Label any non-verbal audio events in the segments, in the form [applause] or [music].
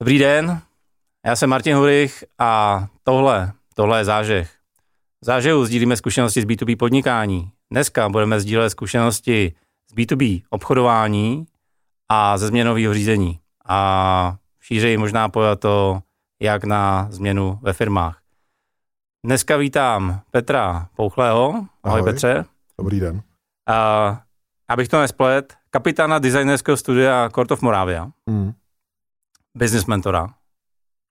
Dobrý den, já jsem Martin Hurich a tohle, tohle je zážeh. V zážehu sdílíme zkušenosti z B2B podnikání. Dneska budeme sdílet zkušenosti z B2B obchodování a ze změnového řízení. A šířeji možná to, jak na změnu ve firmách. Dneska vítám Petra Pouchlého. Ahoj, Ahoj Petře. Dobrý den. A, abych to nesplet, kapitána designerského studia Court of Moravia. Mm business mentora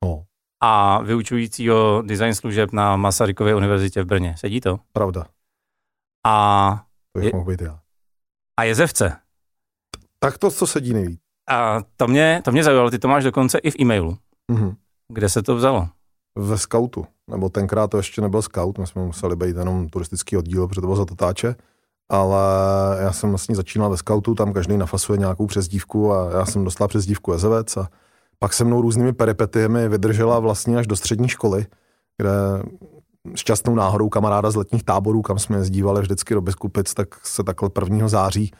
no. a vyučujícího design služeb na Masarykově univerzitě v Brně. Sedí to? Pravda. A to je, mohl být já. A jezevce. Tak to, co sedí nejvíc. A to mě, to mě zaujalo, ty to máš dokonce i v e-mailu. Mm-hmm. Kde se to vzalo? Ve scoutu, nebo tenkrát to ještě nebyl scout, my jsme museli být jenom turistický oddíl, protože to bylo za tatáče, ale já jsem vlastně začínal ve scoutu, tam každý nafasuje nějakou přezdívku a já jsem dostal přezdívku Jezevec a pak se mnou různými peripetiemi vydržela vlastně až do střední školy, kde šťastnou náhodou kamaráda z letních táborů, kam jsme jezdívali vždycky do Biskupic, tak se takhle 1. září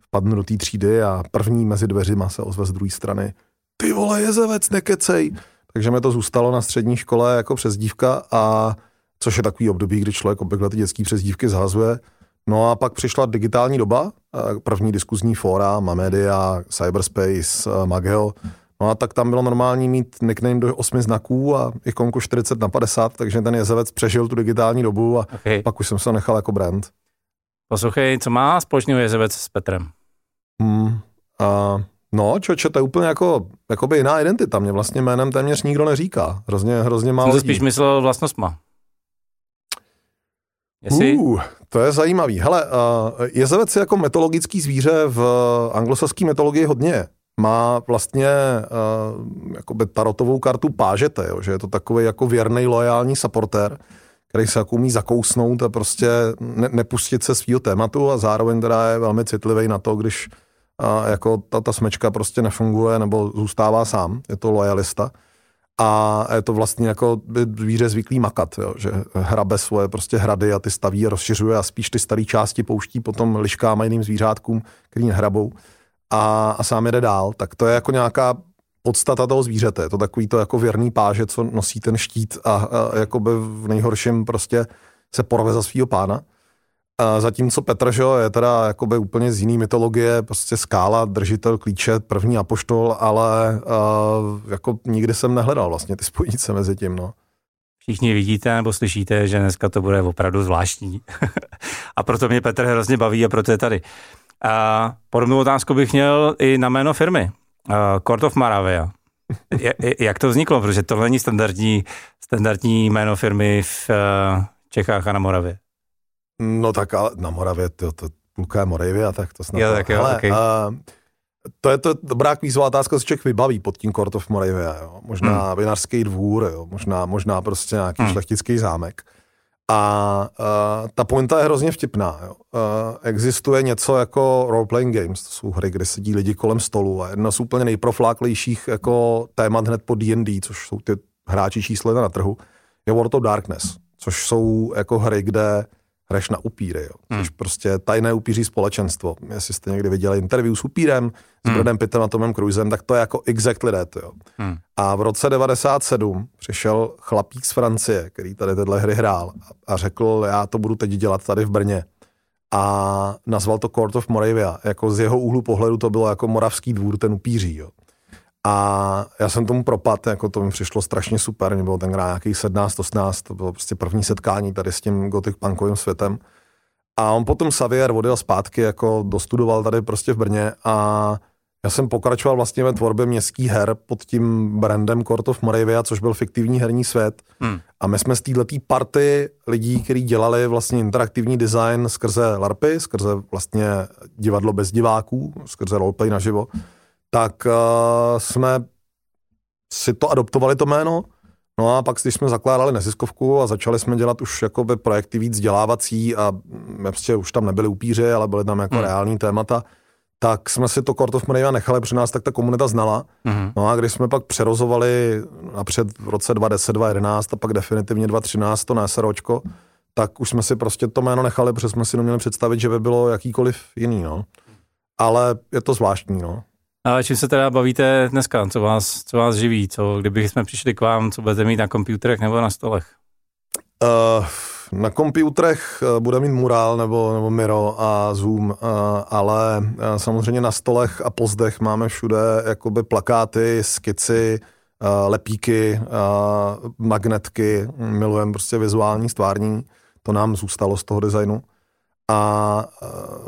vpadnu do té třídy a první mezi dveřima se ozve z druhé strany. Ty vole, jezevec, nekecej. Takže mi to zůstalo na střední škole jako přezdívka a což je takový období, kdy člověk obvykle ty dětské přezdívky zhazuje. No a pak přišla digitální doba, první diskuzní fóra, Mamedia, Cyberspace, Mageo, No a tak tam bylo normální mít nickname do 8 znaků a ikonku 40 na 50, takže ten jezevec přežil tu digitální dobu a okay. pak už jsem se to nechal jako brand. Poslouchej, co má společného jezevec s Petrem? Hmm, a, no, čoče, to je úplně jako, jakoby jiná identita. Mě vlastně jménem téměř nikdo neříká. Hrozně, hrozně málo Jsem spíš myslel vlastnostma. Jestli... Uh, to je zajímavý. Hele, uh, jezevec je jako metologický zvíře v anglosaské metologii hodně má vlastně uh, jakoby tarotovou kartu pážete, jo, že je to takový jako věrný, loajální supporter, který se jako umí zakousnout a prostě ne, nepustit se svýho tématu a zároveň teda je velmi citlivý na to, když uh, jako ta, ta smečka prostě nefunguje nebo zůstává sám, je to lojalista. A je to vlastně jako zvíře zvyklý makat, jo, že hrabe svoje prostě hrady a ty staví a rozšiřuje a spíš ty staré části pouští potom liškám a jiným zvířátkům, který nehrabou a, a sám jede dál, tak to je jako nějaká podstata toho zvířete. Je to takový to jako věrný páže, co nosí ten štít a, a jakoby v nejhorším prostě se porve za svého pána. Zatímco Petr že je teda jakoby úplně z jiný mytologie, prostě skála, držitel klíče, první apoštol, ale uh, jako nikdy jsem nehledal vlastně ty spojnice mezi tím, no. Všichni vidíte nebo slyšíte, že dneska to bude opravdu zvláštní. [laughs] a proto mě Petr hrozně baví a proto je tady. A podobnou otázku bych měl i na jméno firmy. Uh, Court of Moravia. Jak to vzniklo? Protože tohle není standardní, standardní jméno firmy v uh, Čechách a na Moravě. No tak ale na Moravě, to, to půlka je Moravia, tak to snad. Jo, tak jo, ale, okay. uh, to je to dobrá kvízová otázka, co člověk vybaví pod tím Court of Moravia. Jo. Možná hmm. vinařský dvůr, jo. Možná, možná prostě nějaký hmm. šlechtický zámek. A uh, ta pointa je hrozně vtipná. Jo. Uh, existuje něco jako role-playing games, to jsou hry, kde sedí lidi kolem stolu a jedna z úplně nejprofláklejších jako témat hned po D&D, což jsou ty hráči číslo na trhu, je World of Darkness, což jsou jako hry, kde hraješ na upíry, jo. Hmm. prostě tajné upíří společenstvo. Jestli jste někdy viděli interview s upírem, s hmm. Bradem Pittem a Tomem Cruisem, tak to je jako exactly that, jo. Hmm. A v roce 97 přišel chlapík z Francie, který tady tyhle hry hrál a, a řekl, já to budu teď dělat tady v Brně. A nazval to Court of Moravia. Jako z jeho úhlu pohledu to bylo jako moravský dvůr, ten upíří, jo. A já jsem tomu propad, jako to mi přišlo strašně super, mě bylo tenkrát nějakých 17, 18, to bylo prostě první setkání tady s tím gothic punkovým světem. A on potom Xavier odjel zpátky, jako dostudoval tady prostě v Brně a já jsem pokračoval vlastně ve tvorbě městských her pod tím brandem Court of Moravia, což byl fiktivní herní svět. Hmm. A my jsme z této party lidí, kteří dělali vlastně interaktivní design skrze LARPy, skrze vlastně divadlo bez diváků, skrze roleplay naživo, tak uh, jsme si to adoptovali to jméno, No a pak, když jsme zakládali neziskovku a začali jsme dělat už jakoby projekty víc vzdělávací a prostě už tam nebyly upíři, ale byly tam jako hmm. reální témata, tak jsme si to Court of Moravia nechali, protože nás tak ta komunita znala. Mm-hmm. No a když jsme pak přerozovali napřed v roce 2010, 2011 a pak definitivně 2013 to NSROčko, tak už jsme si prostě to jméno nechali, protože jsme si neměli představit, že by bylo jakýkoliv jiný, no. Ale je to zvláštní, no. A čím se teda bavíte dneska? Co vás, co vás živí? Co, kdyby jsme přišli k vám, co budete mít na počítačích nebo na stolech? Uh, na počítačích eh, bude mít Mural nebo, nebo Miro a Zoom, uh, ale uh, samozřejmě na stolech a pozdech máme všude jakoby plakáty, skici, uh, lepíky, uh, magnetky, milujeme prostě vizuální stvární, to nám zůstalo z toho designu. A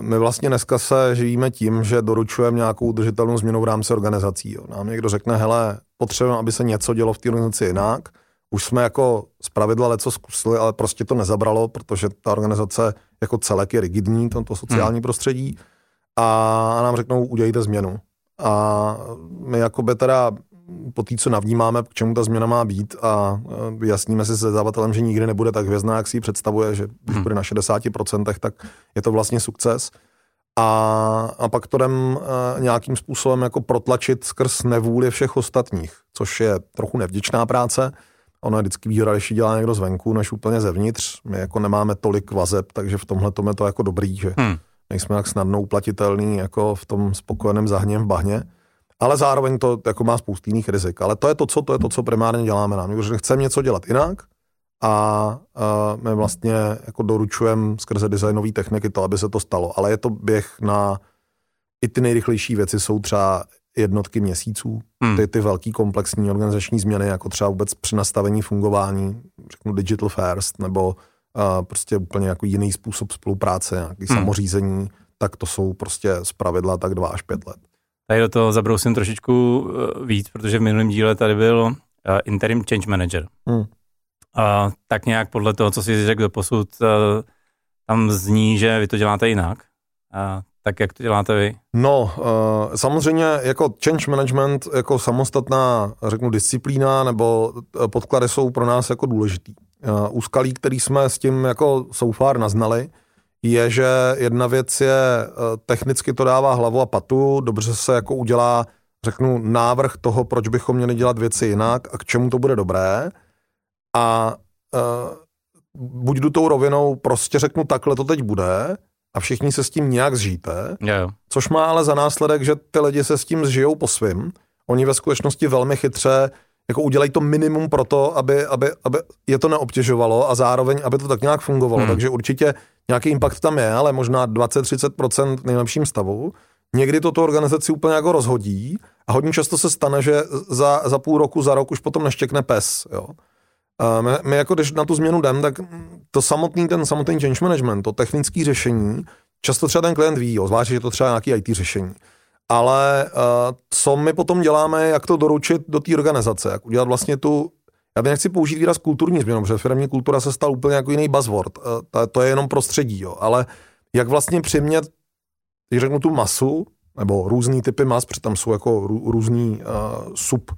my vlastně dneska se živíme tím, že doručujeme nějakou udržitelnou změnu v rámci organizací. Jo. Nám někdo řekne, hele, potřebujeme, aby se něco dělo v té organizaci jinak. Už jsme jako z pravidla leco zkusili, ale prostě to nezabralo, protože ta organizace jako celek je rigidní, to sociální hmm. prostředí. A nám řeknou, udělejte změnu. A my jako by teda po té, co navnímáme, k čemu ta změna má být a vyjasníme si se zadavatelem, že nikdy nebude tak hvězdná, jak si ji představuje, že když hmm. bude na 60%, tak je to vlastně sukces. A, a pak to jdem e, nějakým způsobem jako protlačit skrz nevůli všech ostatních, což je trochu nevděčná práce. Ono je vždycky výhoda, když ji dělá někdo zvenku, než úplně zevnitř. My jako nemáme tolik vazeb, takže v tomhle je to jako dobrý, že hmm. nejsme tak snadno uplatitelný jako v tom spokojeném zahněm v bahně ale zároveň to jako má spoustu jiných rizik. Ale to je to, co, to je to, co primárně děláme nám. Protože chceme něco dělat jinak a, a my vlastně jako doručujeme skrze designové techniky to, aby se to stalo. Ale je to běh na i ty nejrychlejší věci jsou třeba jednotky měsíců, hmm. ty, ty velký komplexní organizační změny, jako třeba vůbec přenastavení fungování, řeknu digital first, nebo uh, prostě úplně jako jiný způsob spolupráce, nějaký hmm. samořízení, tak to jsou prostě z pravidla tak dva až pět let. Tady do toho zabrousím trošičku eh, víc, protože v minulém díle tady byl uh, interim change manager. Hmm. A tak nějak podle toho, co si řekl do posud, uh, tam zní, že vy to děláte jinak. A tak jak to děláte vy? No, uh, samozřejmě jako change management, jako samostatná, řeknu, disciplína nebo podklady jsou pro nás jako důležitý. Uh, úskalí, který jsme s tím jako so far naznali, je, že jedna věc je, eh, technicky to dává hlavu a patu, dobře se jako udělá, řeknu, návrh toho, proč bychom měli dělat věci jinak a k čemu to bude dobré. A uh, buď jdu tou rovinou, prostě řeknu, takhle to teď bude a všichni se s tím nějak zžijte, yeah. což má ale za následek, že ty lidi se s tím zžijou po svým. Oni ve skutečnosti velmi chytře jako udělají to minimum pro to, aby, aby, aby je to neobtěžovalo a zároveň, aby to tak nějak fungovalo. Hmm. Takže určitě nějaký impact tam je, ale možná 20-30% v nejlepším stavu. Někdy to tu organizaci úplně jako rozhodí a hodně často se stane, že za, za půl roku, za rok už potom neštěkne pes. Jo. A my, my, jako když na tu změnu jdem, tak to samotný, ten samotný change management, to technické řešení, často třeba ten klient ví, jo, zvlášť, že to třeba nějaký IT řešení. Ale uh, co my potom děláme, jak to doručit do té organizace, jak udělat vlastně tu já teď nechci použít výraz kulturní změnu, protože firmní kultura se stal úplně jako jiný buzzword. Eh, to je jenom prostředí, jo. ale jak vlastně přimět, když řeknu tu masu, nebo různý typy mas, protože tam jsou jako různý uh, sub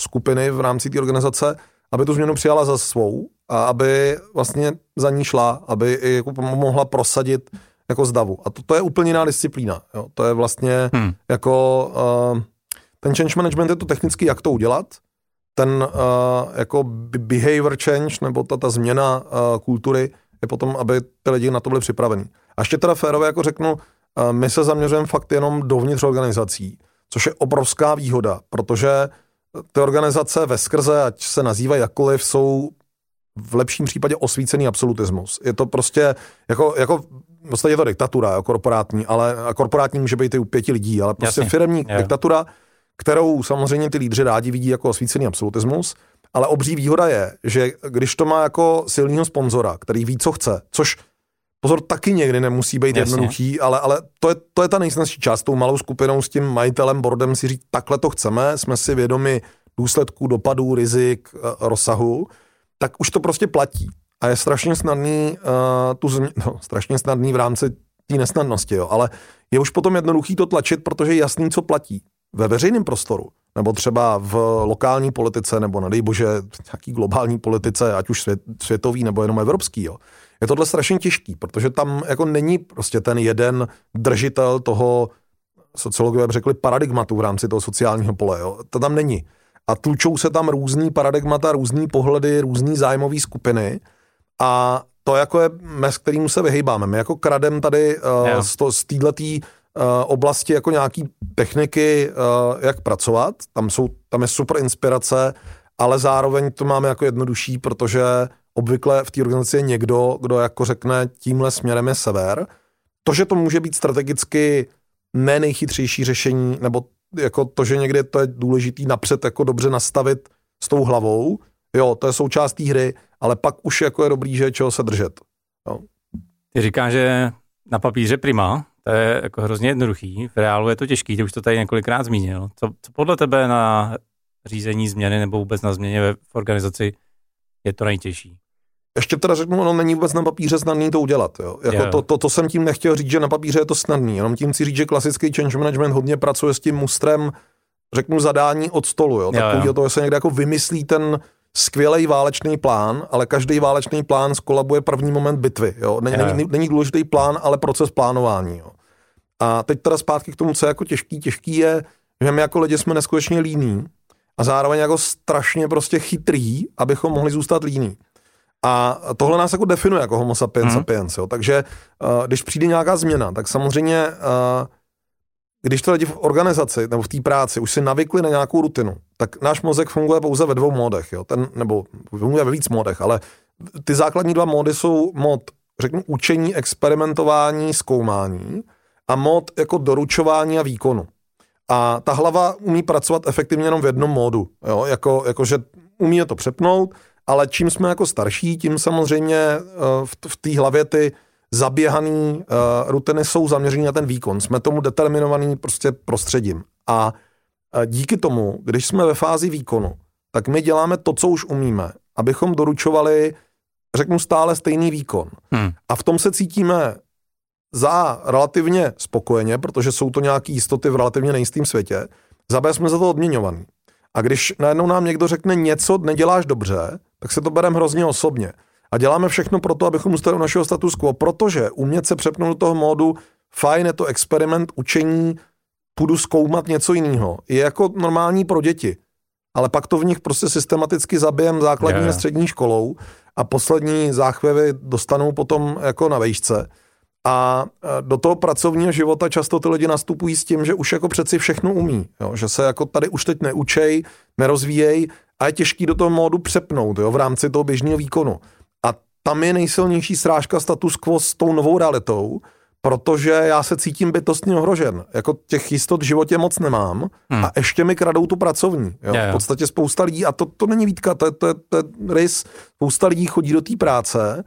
skupiny v rámci té organizace, aby tu změnu přijala za svou a aby vlastně za ní šla, aby i jako mohla prosadit jako zdavu. A to, to je úplně jiná disciplína. Jo. To je vlastně hmm. jako uh, ten change management je to technicky, jak to udělat, ten uh, jako behavior change nebo ta, ta změna uh, kultury je potom, aby ty lidi na to byli připravení. A ještě teda férové, jako řeknu, uh, my se zaměřujeme fakt jenom dovnitř organizací, což je obrovská výhoda, protože ty organizace ve skrze, ať se nazývají jakkoliv, jsou v lepším případě osvícený absolutismus. Je to prostě jako, jako v podstatě je to diktatura jo, korporátní, ale a korporátní může být i u pěti lidí, ale prostě Jasně. firmní je. diktatura, kterou samozřejmě ty lídři rádi vidí jako osvícený absolutismus, ale obří výhoda je, že když to má jako silného sponzora, který ví, co chce, což pozor, taky někdy nemusí být Jasně. jednoduchý, ale, ale to, je, to je ta nejsnažší část, tou malou skupinou s tím majitelem, boardem si říct, takhle to chceme, jsme si vědomi důsledků, dopadů, rizik, eh, rozsahu, tak už to prostě platí. A je strašně snadný, uh, tu změ- [laughs] no, strašně snadný v rámci té nesnadnosti, jo, ale je už potom jednoduchý to tlačit, protože je jasný, co platí ve veřejném prostoru, nebo třeba v lokální politice, nebo nedej bože nějaký globální politice, ať už svět, světový, nebo jenom evropský, jo, je tohle strašně těžký, protože tam jako není prostě ten jeden držitel toho, sociologové by řekli, paradigmatu v rámci toho sociálního pole. Jo. To tam není. A tlučou se tam různý paradigmata, různý pohledy, různý zájmové skupiny a to jako je mes, kterýmu se vyhýbáme. My jako kradem tady uh, z, to, z této uh, oblasti jako nějaký techniky, uh, jak pracovat. Tam, jsou, tam je super inspirace, ale zároveň to máme jako jednodušší, protože obvykle v té organizaci je někdo, kdo jako řekne, tímhle směrem je sever. To, že to může být strategicky ne nejchytřejší řešení, nebo jako to, že někdy to je důležitý napřed jako dobře nastavit s tou hlavou, jo, to je součást té hry, ale pak už jako je dobrý, že čeho se držet. Jo. Ty říkáš, že na papíře prima, to je jako hrozně jednoduchý, v reálu je to těžký, ty už to tady několikrát zmínil. Co, co podle tebe na řízení změny nebo vůbec na změně v organizaci je to nejtěžší? Ještě teda řeknu, ono není vůbec na papíře snadný to udělat. Jo. Jako yeah. to, to, to, jsem tím nechtěl říct, že na papíře je to snadný. Jenom tím chci říct, že klasický change management hodně pracuje s tím mustrem, řeknu, zadání od stolu. Jo. Takový yeah, to, že se někde jako vymyslí ten skvělý válečný plán, ale každý válečný plán skolabuje první moment bitvy. Jo. Není, yeah. není, není důležitý plán, ale proces plánování. Jo. A teď teda zpátky k tomu, co je jako těžký. Těžký je, že my jako lidi jsme neskutečně líní a zároveň jako strašně prostě chytrý, abychom mohli zůstat líní. A tohle nás jako definuje jako homo sapiens mm. sapiens. Jo. Takže uh, když přijde nějaká změna, tak samozřejmě, uh, když to lidi v organizaci nebo v té práci už si navykli na nějakou rutinu, tak náš mozek funguje pouze ve dvou módech. Jo. Ten, nebo funguje ve víc módech, ale ty základní dva módy jsou mód, řeknu, učení, experimentování, zkoumání a mód jako doručování a výkonu. A ta hlava umí pracovat efektivně jenom v jednom módu. Jo? Jako, jako, že umí to přepnout, ale čím jsme jako starší, tím samozřejmě eh, v, té hlavě ty zaběhané uh, rutiny jsou zaměřené na ten výkon. Jsme tomu determinovaný prostě prostředím. A uh, díky tomu, když jsme ve fázi výkonu, tak my děláme to, co už umíme, abychom doručovali, řeknu, stále stejný výkon. Hmm. A v tom se cítíme za relativně spokojeně, protože jsou to nějaké jistoty v relativně nejistém světě, za B jsme za to odměňovaný. A když najednou nám někdo řekne něco neděláš dobře, tak se to bereme hrozně osobně. A děláme všechno pro to, abychom zůstali u našeho status quo, protože umět se přepnout do toho módu, fajn, je to experiment, učení, půjdu zkoumat něco jiného, je jako normální pro děti. Ale pak to v nich prostě systematicky zabijem základní yeah. a střední školou a poslední záchvěvy dostanou potom jako na vejšce. A do toho pracovního života často ty lidi nastupují s tím, že už jako přeci všechno umí, jo? že se jako tady už teď neučej, nerozvíjej a je těžký do toho módu přepnout jo? v rámci toho běžného výkonu. A tam je nejsilnější srážka status quo s tou novou realitou, protože já se cítím bytostně ohrožen. Jako těch jistot v životě moc nemám hmm. a ještě mi kradou tu pracovní. Jo? V podstatě spousta lidí, a to, to není výtka, to je, to, je, to je rys, spousta lidí chodí do té práce,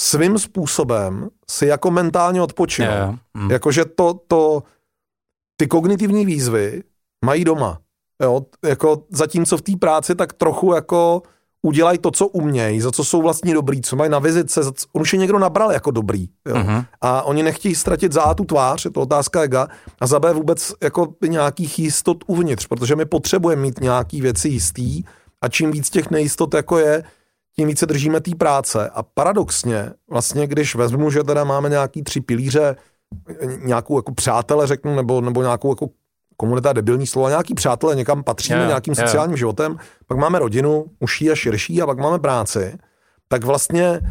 svým způsobem si jako mentálně odpočinou. Yeah. Mm. Jakože to, to, ty kognitivní výzvy mají doma. Jo? Jako zatímco v té práci tak trochu jako udělají to, co umějí, za co jsou vlastně dobrý, co mají na vizice, za co, on už je někdo nabral jako dobrý. Jo? Mm-hmm. A oni nechtějí ztratit za A tu tvář, je to otázka ega, a za B vůbec jako nějakých jistot uvnitř, protože my potřebujeme mít nějaký věci jistý a čím víc těch nejistot jako je, tím více držíme té práce. A paradoxně, vlastně, když vezmu, že teda máme nějaký tři pilíře, nějakou jako přátele, řeknu, nebo, nebo nějakou jako komunita debilní slovo, nějaký přátelé někam patříme yeah, nějakým yeah. sociálním životem, pak máme rodinu, užší a širší, a pak máme práci, tak vlastně uh,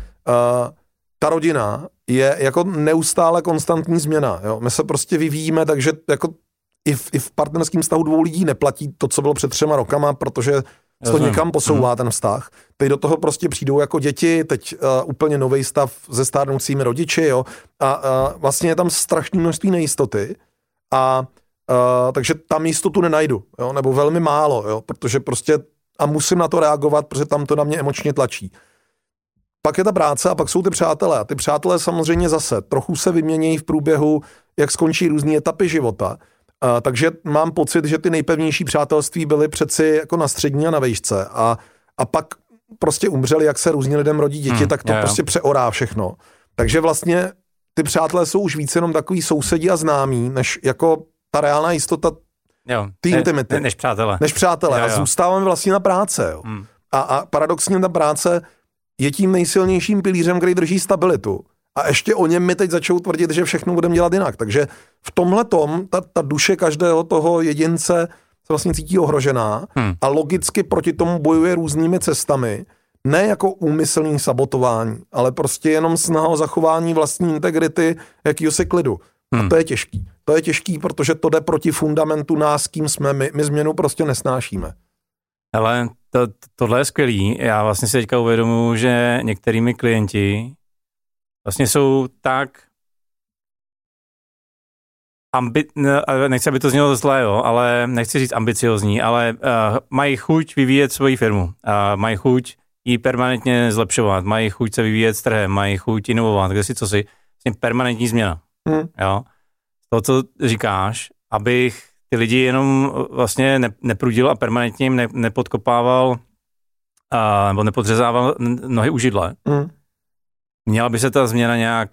ta rodina je jako neustále konstantní změna. Jo? My se prostě vyvíjíme, takže jako i v, i v partnerském vztahu dvou lidí neplatí to, co bylo před třema rokama, protože se to někam posouvá mm. ten vztah. Teď do toho prostě přijdou jako děti, teď uh, úplně nový stav se stárnoucími rodiči, jo. A uh, vlastně je tam strašné množství nejistoty a uh, takže tam jistotu nenajdu, jo, nebo velmi málo, jo, protože prostě a musím na to reagovat, protože tam to na mě emočně tlačí. Pak je ta práce a pak jsou ty přátelé. A ty přátelé samozřejmě zase trochu se vyměnějí v průběhu, jak skončí různé etapy života. Uh, takže mám pocit, že ty nejpevnější přátelství byly přeci jako na střední a na vejšce a, a pak prostě umřeli, jak se různě lidem rodí děti, hmm, tak to je, prostě přeorá všechno. Takže vlastně ty přátelé jsou už více jenom takový sousedí a známí, než jako ta reálná jistota jo, ty ne, intimity. Ne, než přátelé. Než přátelé. Jo, jo. A zůstáváme vlastně na práce. Jo. Hmm. A, a paradoxně ta práce je tím nejsilnějším pilířem, který drží stabilitu. A ještě o něm mi teď začou tvrdit, že všechno budeme dělat jinak. Takže v tomhle tom ta, ta duše každého toho jedince se vlastně cítí ohrožená hmm. a logicky proti tomu bojuje různými cestami. ne jako úmyslný sabotování, ale prostě jenom snaha o zachování vlastní integrity, jakýhosi klidu. Hmm. A to je těžký. To je těžký, protože to jde proti fundamentu nás, kým jsme. My, my změnu prostě nesnášíme. Ale to, tohle je skvělý. Já vlastně si teďka uvědomuji, že některými klienti vlastně jsou tak ambi, nechci, aby to znělo zlé, jo, ale nechci říct ambiciozní, ale uh, mají chuť vyvíjet svoji firmu, uh, mají chuť ji permanentně zlepšovat, mají chuť se vyvíjet s trhem, mají chuť inovovat, kde si co si, vlastně permanentní změna. Hmm. Jo. To, co říkáš, abych ty lidi jenom vlastně ne, neprudil a permanentně jim ne, nepodkopával a, nebo nepodřezával nohy u židle. Hmm. Měla by se ta změna nějak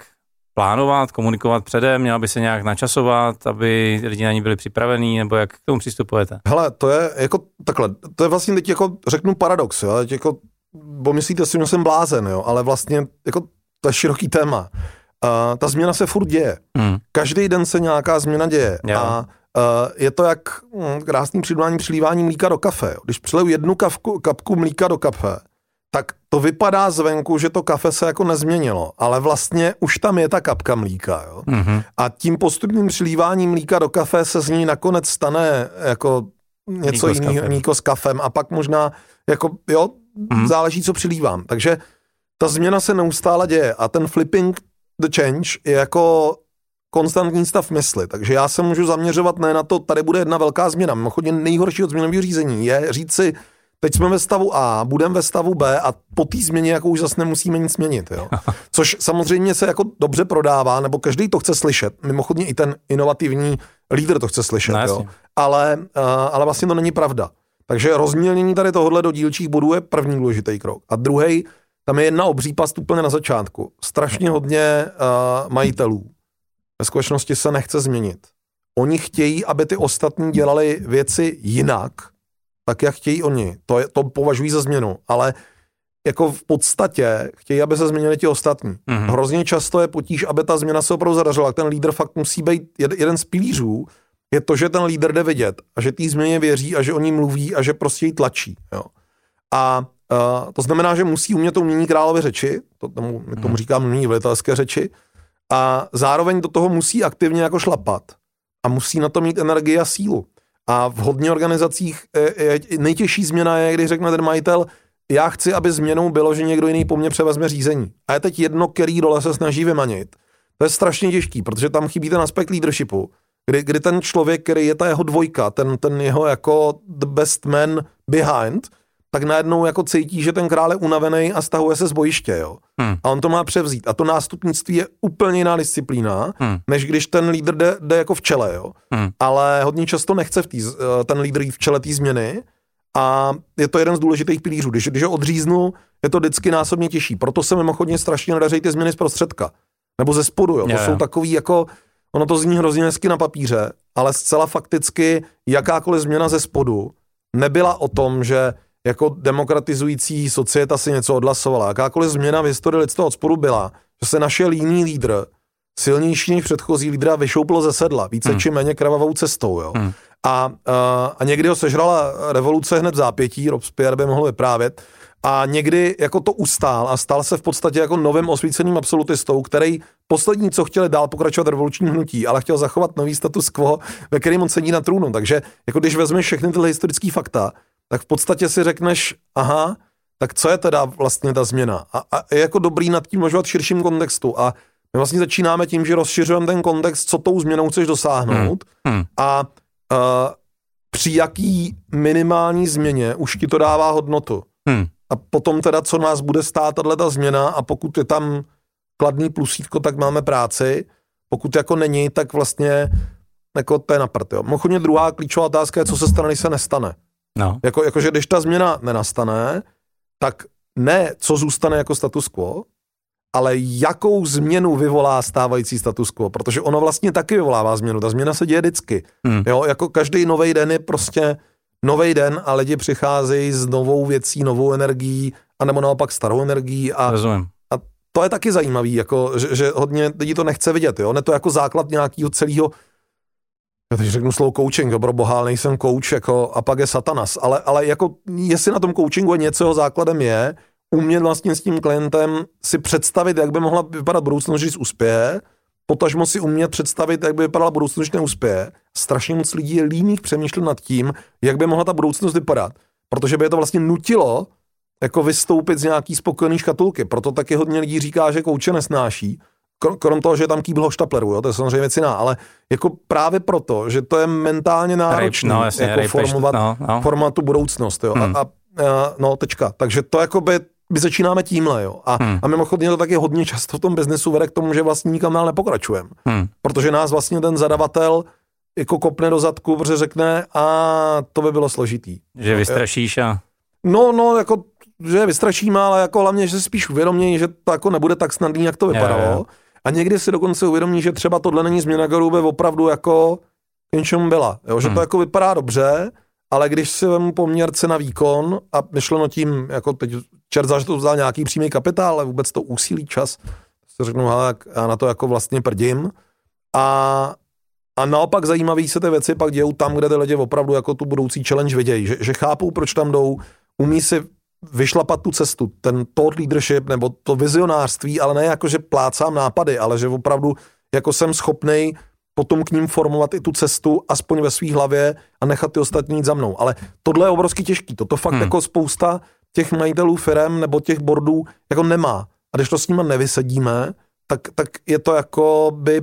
plánovat, komunikovat předem, měla by se nějak načasovat, aby lidi na ní byli připravení, nebo jak k tomu přistupujete? Hele, to je jako takhle, to je vlastně teď jako řeknu paradox, jo, teď jako, bo myslíte si, že jsem blázen, jo, ale vlastně jako to je široký téma. Uh, ta změna se furt děje. Hmm. Každý den se nějaká změna děje. Jo. A uh, je to jak hm, krásný přidání přilívání mlíka do kafe. Když přileju jednu kapku, kapku mlíka do kafe, tak to vypadá zvenku, že to kafe se jako nezměnilo, ale vlastně už tam je ta kapka mlíka. Jo? Mm-hmm. A tím postupným přilíváním mlíka do kafe se z ní nakonec stane jako něco jiného, mlíko s kafem a pak možná jako, jo, mm-hmm. záleží, co přilívám. Takže ta změna se neustále děje a ten flipping the change je jako konstantní stav mysli. Takže já se můžu zaměřovat ne na to, tady bude jedna velká změna. Mimochodně nejhorší od změnového řízení je říct si, Teď jsme ve stavu A, budeme ve stavu B a po té změně jako už zase nemusíme nic měnit. Jo? [laughs] Což samozřejmě se jako dobře prodává, nebo každý to chce slyšet. Mimochodně i ten inovativní lídr to chce slyšet. No, jo? Ale, uh, ale vlastně to není pravda. Takže rozmělnění tady tohohle do dílčích bodů je první důležitý krok. A druhý, tam je jedna obří past úplně na začátku. Strašně hodně uh, majitelů ve skutečnosti se nechce změnit. Oni chtějí, aby ty ostatní dělali věci jinak, tak jak chtějí oni. To, je, to považují za změnu, ale jako v podstatě chtějí, aby se změnili ti ostatní. Mm-hmm. Hrozně často je potíž, aby ta změna se opravdu zadařila. Ten lídr fakt musí být jeden z pilířů, je to, že ten lídr jde vidět a že té změně věří a že o ní mluví a že prostě ji tlačí. Jo. A uh, to znamená, že musí umět to umění královy řeči, to tomu, my tomu mhm. říkám umění velitelské řeči, a zároveň do toho musí aktivně jako šlapat a musí na to mít energii a sílu. A v hodně organizacích je, nejtěžší změna je, když řekne ten majitel, já chci, aby změnou bylo, že někdo jiný po mně převezme řízení. A je teď jedno, který role se snaží vymanit. To je strašně těžký, protože tam chybí ten aspekt leadershipu, kdy, kdy ten člověk, který je ta jeho dvojka, ten, ten jeho jako the best man behind, tak najednou jako cítí, že ten král je unavený a stahuje se z bojiště, jo. Hmm. A on to má převzít. A to nástupnictví je úplně jiná disciplína, hmm. než když ten lídr jde, jde jako v čele, jo. Hmm. Ale hodně často nechce v tý, eh, ten lídr v čele té změny a je to jeden z důležitých pilířů. Když, když ho odříznu, je to vždycky násobně těžší. Proto se mimochodně strašně nedaří ty změny z prostředka. Nebo ze spodu, jo. To yeah. jsou takový jako, ono to zní hrozně hezky na papíře, ale zcela fakticky jakákoliv změna ze spodu nebyla o tom, že jako demokratizující societa si něco odhlasovala. Jakákoliv změna v historii lidstva od spodu byla, že se našel jiný lídr, silnější než předchozí lídra, vyšouplo ze sedla, více hmm. či méně kravavou cestou. Jo. Hmm. A, a, a někdy ho sežrala revoluce hned v zápětí, Robespierre by mohl vyprávět, a někdy jako to ustál a stal se v podstatě jako novým osvíceným absolutistou, který poslední, co chtěli dál pokračovat revoluční hnutí, ale chtěl zachovat nový status quo, ve kterém on sedí na trůnu. Takže jako když vezmeš všechny tyhle historické fakta, tak v podstatě si řekneš, aha, tak co je teda vlastně ta změna? A, a je jako dobrý nad tím uvažovat v širším kontextu. A my vlastně začínáme tím, že rozšiřujeme ten kontext, co tou změnou chceš dosáhnout hmm. Hmm. a uh, při jaký minimální změně už ti to dává hodnotu. Hmm. A potom teda, co nás bude stát tato změna a pokud je tam kladný plusítko, tak máme práci. Pokud jako není, tak vlastně jako to je na prd, jo. Mimochodně druhá klíčová otázka je, co se stane, když se nestane. No. Jako, jakože když ta změna nenastane, tak ne, co zůstane jako status quo, ale jakou změnu vyvolá stávající status quo, protože ono vlastně taky vyvolává změnu. Ta změna se děje vždycky. Hmm. Jo, jako každý nový den je prostě nový den a lidi přicházejí s novou věcí, novou energií, anebo naopak starou energií. A, Rozumím. a to je taky zajímavý, jako, že, že hodně lidí to nechce vidět. Jo? Ne to jako základ nějakého celého já teď řeknu slovo coaching, dobro boha, nejsem coach, jako, a pak je satanas, ale, ale jako, jestli na tom coachingu něco, základem je umět vlastně s tím klientem si představit, jak by mohla vypadat budoucnost, když uspěje, potažmo si umět představit, jak by vypadala budoucnost, když neuspěje. Strašně moc lidí je líných přemýšlet nad tím, jak by mohla ta budoucnost vypadat, protože by je to vlastně nutilo jako vystoupit z nějaký spokojený škatulky. Proto taky hodně lidí říká, že kouče nesnáší, krom toho, že je tam kýbl Hoštapleru, jo, to je samozřejmě věc jiná, ale jako právě proto, že to je mentálně náročné no, jasně, jako formovat, no, no. formovat tu budoucnost. Jo. Hmm. A, a, no, tečka. Takže to jako by my začínáme tímhle, jo. A, hmm. a mimochodně to taky hodně často v tom biznesu vede k tomu, že vlastně nikam dál nepokračujeme. Hmm. Protože nás vlastně ten zadavatel jako kopne do zadku, protože řekne, a to by bylo složitý. Že vystrašíš a... No, no, jako, že vystrašíme, ale jako hlavně, že si spíš uvědomí, že to jako nebude tak snadný, jak to vypadalo. Je, je. A někdy si dokonce uvědomí, že třeba tohle není změna, kterou by opravdu jako k něčemu byla. Jo? Že hmm. to jako vypadá dobře, ale když si vemu poměr cena výkon a myšleno tím, jako teď čert že to vzal nějaký přímý kapitál, ale vůbec to úsilí čas, si řeknu, hele, já na to jako vlastně prdím. A, a naopak zajímavý se ty věci pak dějou tam, kde ty lidi opravdu jako tu budoucí challenge vidějí, že, že chápou, proč tam jdou, umí si vyšlapat tu cestu, ten thought leadership nebo to vizionářství, ale ne jako, že plácám nápady, ale že opravdu jako jsem schopný potom k ním formovat i tu cestu, aspoň ve své hlavě a nechat ty ostatní jít za mnou. Ale tohle je obrovsky těžký. Toto fakt hmm. jako spousta těch majitelů firm nebo těch boardů jako nemá. A když to s nimi nevysedíme, tak, tak je to jako by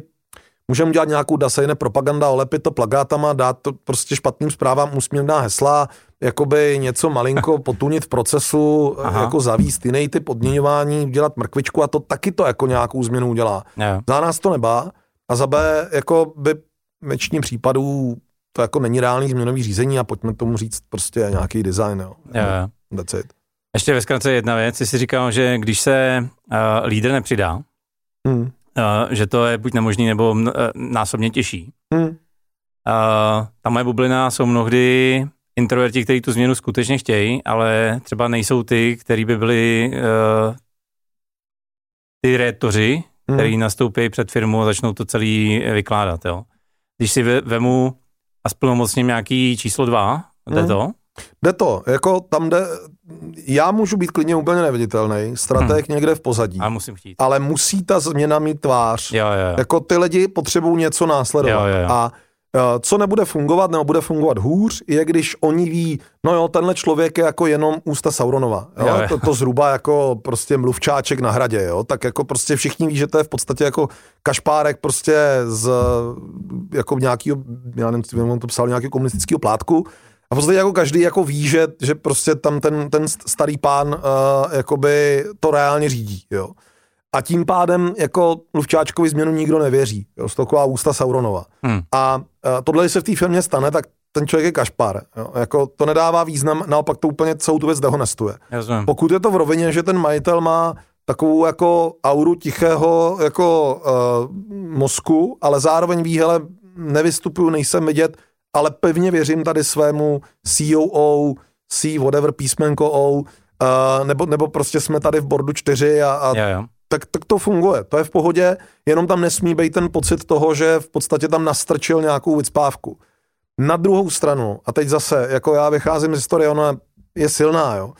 můžeme dělat nějakou dasejne propaganda, olepit to plagátama, dát to prostě špatným zprávám úsměvná hesla, jakoby něco malinko [laughs] potunit v procesu, Aha. jako zavíst jiný typ odměňování, dělat mrkvičku a to taky to jako nějakou změnu udělá. Yeah. Za nás to nebá a za B jako by většině případů to jako není reálný změnový řízení a pojďme tomu říct prostě nějaký design. Jo. Yeah. That's it. Ještě ve zkratce jedna věc, jsi říkal, že když se uh, lídr nepřidá, hmm. Uh, že to je buď nemožný nebo uh, násobně těžší. Hmm. Uh, ta moje bublina jsou mnohdy introverti, kteří tu změnu skutečně chtějí, ale třeba nejsou ty, kteří by byli uh, ty rétoři, hmm. který nastoupí před firmu a začnou to celý vykládat. Jo. Když si vemu a splnomocním nějaký číslo dva, jde hmm. to? Jde to, jako tam jde, já můžu být klidně úplně neviditelný, strateg hmm. někde v pozadí. A musím chtít. Ale musí ta změna mít tvář. Jo, jo. Jako ty lidi potřebují něco následovat. Jo, jo, jo. A Eh, co nebude fungovat nebo bude fungovat hůř, je když oni ví, no jo, tenhle člověk je jako jenom ústa Sauronova. Jo? Jo, jo. To, to zhruba jako prostě mluvčáček na hradě, jo? tak jako prostě všichni ví, že to je v podstatě jako kašpárek prostě z jako nějakého, já nevím, on to psal nějakého komunistického plátku, a v podstatě jako každý jako ví, že, že prostě tam ten, ten starý pán uh, jakoby to reálně řídí, jo. A tím pádem jako Luvčáčkovi změnu nikdo nevěří. Jo, stoková ústa Sauronova. Hmm. A a tohle, se v té firmě stane, tak ten člověk je kašpar. Jo. Jako to nedává význam, naopak to úplně celou tu věc dehonestuje. Jasně. Pokud je to v rovině, že ten majitel má takovou jako auru tichého jako uh, mozku, ale zároveň ví, hele, nevystupuju, nejsem vidět, ale pevně věřím tady svému COO, C whatever písmenko O, uh, nebo, nebo prostě jsme tady v bordu čtyři a, a jo, jo tak, tak to funguje. To je v pohodě, jenom tam nesmí být ten pocit toho, že v podstatě tam nastrčil nějakou vycpávku. Na druhou stranu, a teď zase, jako já vycházím z historie, ona je silná, jo.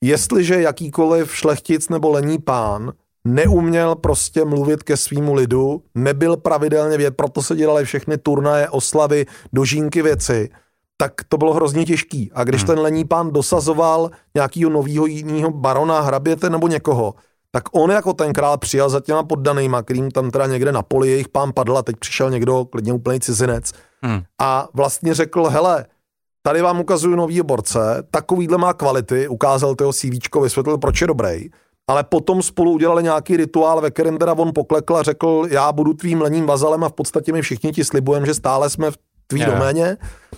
Jestliže jakýkoliv šlechtic nebo lení pán neuměl prostě mluvit ke svýmu lidu, nebyl pravidelně věd, proto se dělaly všechny turnaje, oslavy, dožínky věci, tak to bylo hrozně těžký. A když hmm. ten lení pán dosazoval nějakého nového jiného barona, hraběte nebo někoho, tak on jako ten král přijal za těma poddanýma, kterým tam teda někde na poli jejich pán padl a teď přišel někdo, klidně úplný cizinec hmm. a vlastně řekl, hele, tady vám ukazuju nový borce, takovýhle má kvality, ukázal toho CV, vysvětlil, proč je dobrý, ale potom spolu udělali nějaký rituál, ve kterém teda on poklekl a řekl, já budu tvým lením vazalem a v podstatě my všichni ti slibujeme, že stále jsme v tvý yeah. doméně.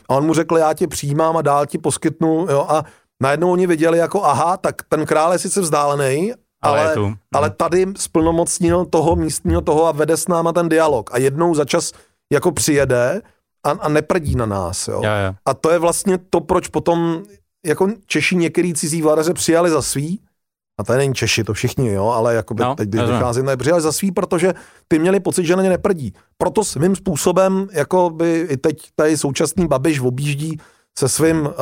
A on mu řekl, já tě přijímám a dál ti poskytnu, jo, a najednou oni viděli jako, aha, tak ten král je sice vzdálený, ale, ale, tu. ale tady splnomocnil toho místního toho a vede s náma ten dialog. A jednou za čas jako přijede a, a neprdí na nás. Jo? Ja, ja. A to je vlastně to, proč potom jako Češi některý cizí vladaře přijali za svý, a to není Češi, to všichni, jo, ale jako no, teď, když vycházím, přijali za svý, protože ty měli pocit, že na ně neprdí. Proto svým způsobem, jako by i teď tady současný Babiš objíždí se svým uh, uh,